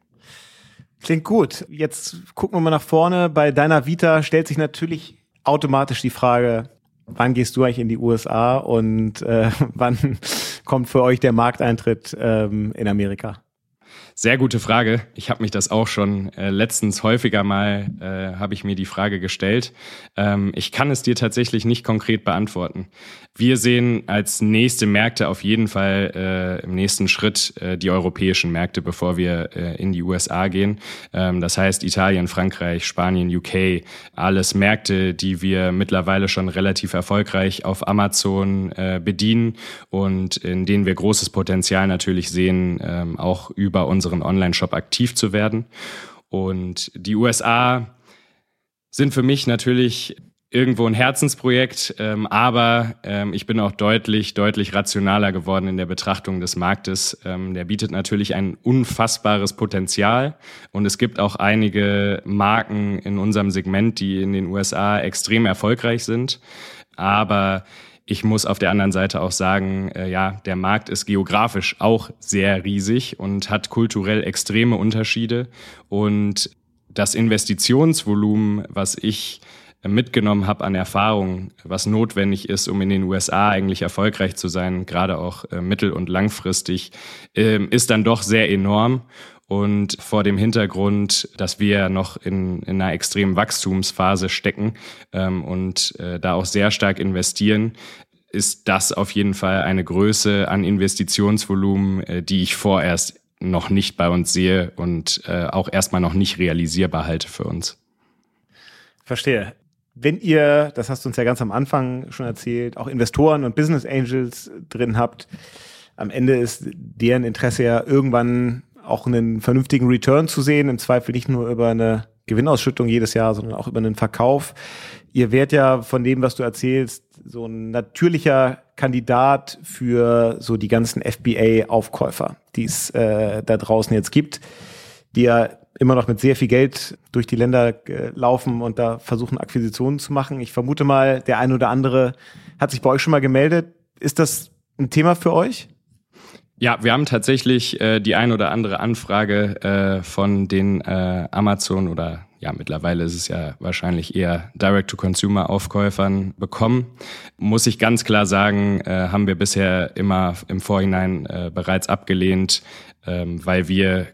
Klingt gut. Jetzt gucken wir mal nach vorne. Bei deiner Vita stellt sich natürlich automatisch die Frage, wann gehst du eigentlich in die USA und äh, wann kommt für euch der Markteintritt ähm, in Amerika? Sehr gute Frage. Ich habe mich das auch schon äh, letztens häufiger mal, äh, habe ich mir die Frage gestellt. Ähm, ich kann es dir tatsächlich nicht konkret beantworten. Wir sehen als nächste Märkte auf jeden Fall äh, im nächsten Schritt äh, die europäischen Märkte, bevor wir äh, in die USA gehen. Ähm, das heißt Italien, Frankreich, Spanien, UK, alles Märkte, die wir mittlerweile schon relativ erfolgreich auf Amazon äh, bedienen und in denen wir großes Potenzial natürlich sehen, ähm, auch über unsere unseren Online-Shop aktiv zu werden. Und die USA sind für mich natürlich irgendwo ein Herzensprojekt, ähm, aber ähm, ich bin auch deutlich, deutlich rationaler geworden in der Betrachtung des Marktes. Ähm, der bietet natürlich ein unfassbares Potenzial und es gibt auch einige Marken in unserem Segment, die in den USA extrem erfolgreich sind. Aber ich muss auf der anderen Seite auch sagen, äh, ja, der Markt ist geografisch auch sehr riesig und hat kulturell extreme Unterschiede. Und das Investitionsvolumen, was ich mitgenommen habe an Erfahrung, was notwendig ist, um in den USA eigentlich erfolgreich zu sein, gerade auch äh, mittel- und langfristig, äh, ist dann doch sehr enorm. Und vor dem Hintergrund, dass wir noch in, in einer extremen Wachstumsphase stecken ähm, und äh, da auch sehr stark investieren, ist das auf jeden Fall eine Größe an Investitionsvolumen, äh, die ich vorerst noch nicht bei uns sehe und äh, auch erstmal noch nicht realisierbar halte für uns. Verstehe. Wenn ihr, das hast du uns ja ganz am Anfang schon erzählt, auch Investoren und Business Angels drin habt, am Ende ist deren Interesse ja irgendwann auch einen vernünftigen Return zu sehen, im Zweifel nicht nur über eine Gewinnausschüttung jedes Jahr, sondern auch über einen Verkauf. Ihr werdet ja von dem, was du erzählst, so ein natürlicher Kandidat für so die ganzen FBA-Aufkäufer, die es äh, da draußen jetzt gibt, die ja immer noch mit sehr viel Geld durch die Länder äh, laufen und da versuchen, Akquisitionen zu machen. Ich vermute mal, der eine oder andere hat sich bei euch schon mal gemeldet. Ist das ein Thema für euch? Ja, wir haben tatsächlich äh, die ein oder andere Anfrage äh, von den äh, Amazon oder ja, mittlerweile ist es ja wahrscheinlich eher Direct-to-Consumer-Aufkäufern bekommen. Muss ich ganz klar sagen, äh, haben wir bisher immer im Vorhinein äh, bereits abgelehnt, ähm, weil wir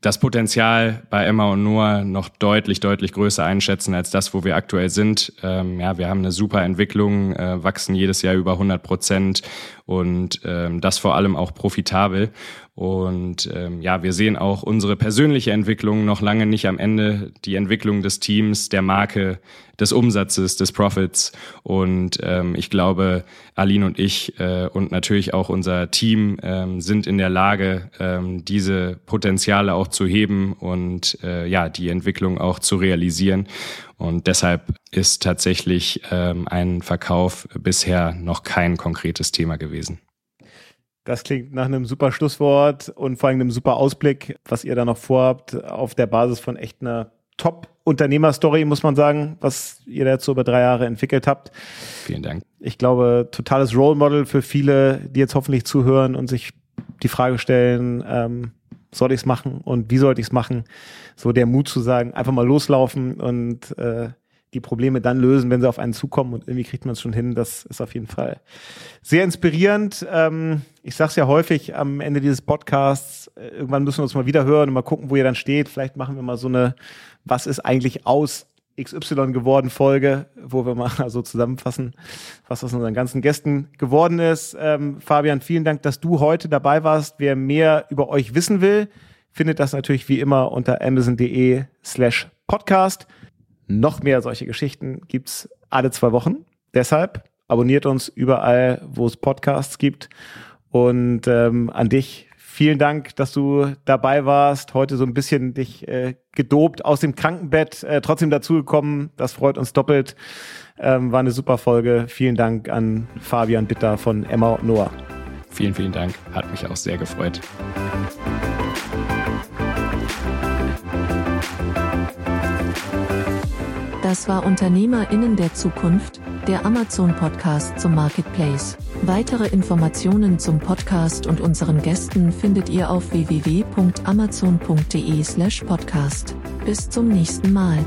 das Potenzial bei Emma und Noah noch deutlich, deutlich größer einschätzen als das, wo wir aktuell sind. Ähm, ja, wir haben eine super Entwicklung, äh, wachsen jedes Jahr über 100 Prozent und ähm, das vor allem auch profitabel. Und ähm, ja, wir sehen auch unsere persönliche Entwicklung noch lange nicht am Ende, die Entwicklung des Teams, der Marke, des Umsatzes, des Profits. Und ähm, ich glaube, Aline und ich äh, und natürlich auch unser Team ähm, sind in der Lage, ähm, diese Potenziale auch zu heben und äh, ja, die Entwicklung auch zu realisieren. Und deshalb ist tatsächlich ähm, ein Verkauf bisher noch kein konkretes Thema gewesen. Das klingt nach einem super Schlusswort und vor allem einem super Ausblick, was ihr da noch vorhabt, auf der Basis von echt einer Top-Unternehmerstory, muss man sagen, was ihr da jetzt so über drei Jahre entwickelt habt. Vielen Dank. Ich glaube, totales Role Model für viele, die jetzt hoffentlich zuhören und sich die Frage stellen, ähm, soll ich es machen und wie sollte ich es machen? So der Mut zu sagen, einfach mal loslaufen und äh, die Probleme dann lösen, wenn sie auf einen zukommen und irgendwie kriegt man es schon hin. Das ist auf jeden Fall sehr inspirierend. Ähm, ich sage es ja häufig am Ende dieses Podcasts, äh, irgendwann müssen wir uns mal wieder hören und mal gucken, wo ihr dann steht. Vielleicht machen wir mal so eine, was ist eigentlich aus XY geworden Folge, wo wir mal so zusammenfassen, was aus unseren ganzen Gästen geworden ist. Ähm, Fabian, vielen Dank, dass du heute dabei warst. Wer mehr über euch wissen will, findet das natürlich wie immer unter amazon.de slash podcast. Noch mehr solche Geschichten gibt's alle zwei Wochen. Deshalb abonniert uns überall, wo es Podcasts gibt. Und ähm, an dich vielen Dank, dass du dabei warst. Heute so ein bisschen dich äh, gedopt aus dem Krankenbett, äh, trotzdem dazugekommen. Das freut uns doppelt. Ähm, war eine super Folge. Vielen Dank an Fabian Bitter von Emma und Noah. Vielen, vielen Dank. Hat mich auch sehr gefreut. Das war Unternehmerinnen der Zukunft, der Amazon-Podcast zum Marketplace. Weitere Informationen zum Podcast und unseren Gästen findet ihr auf www.amazon.de/podcast. Bis zum nächsten Mal.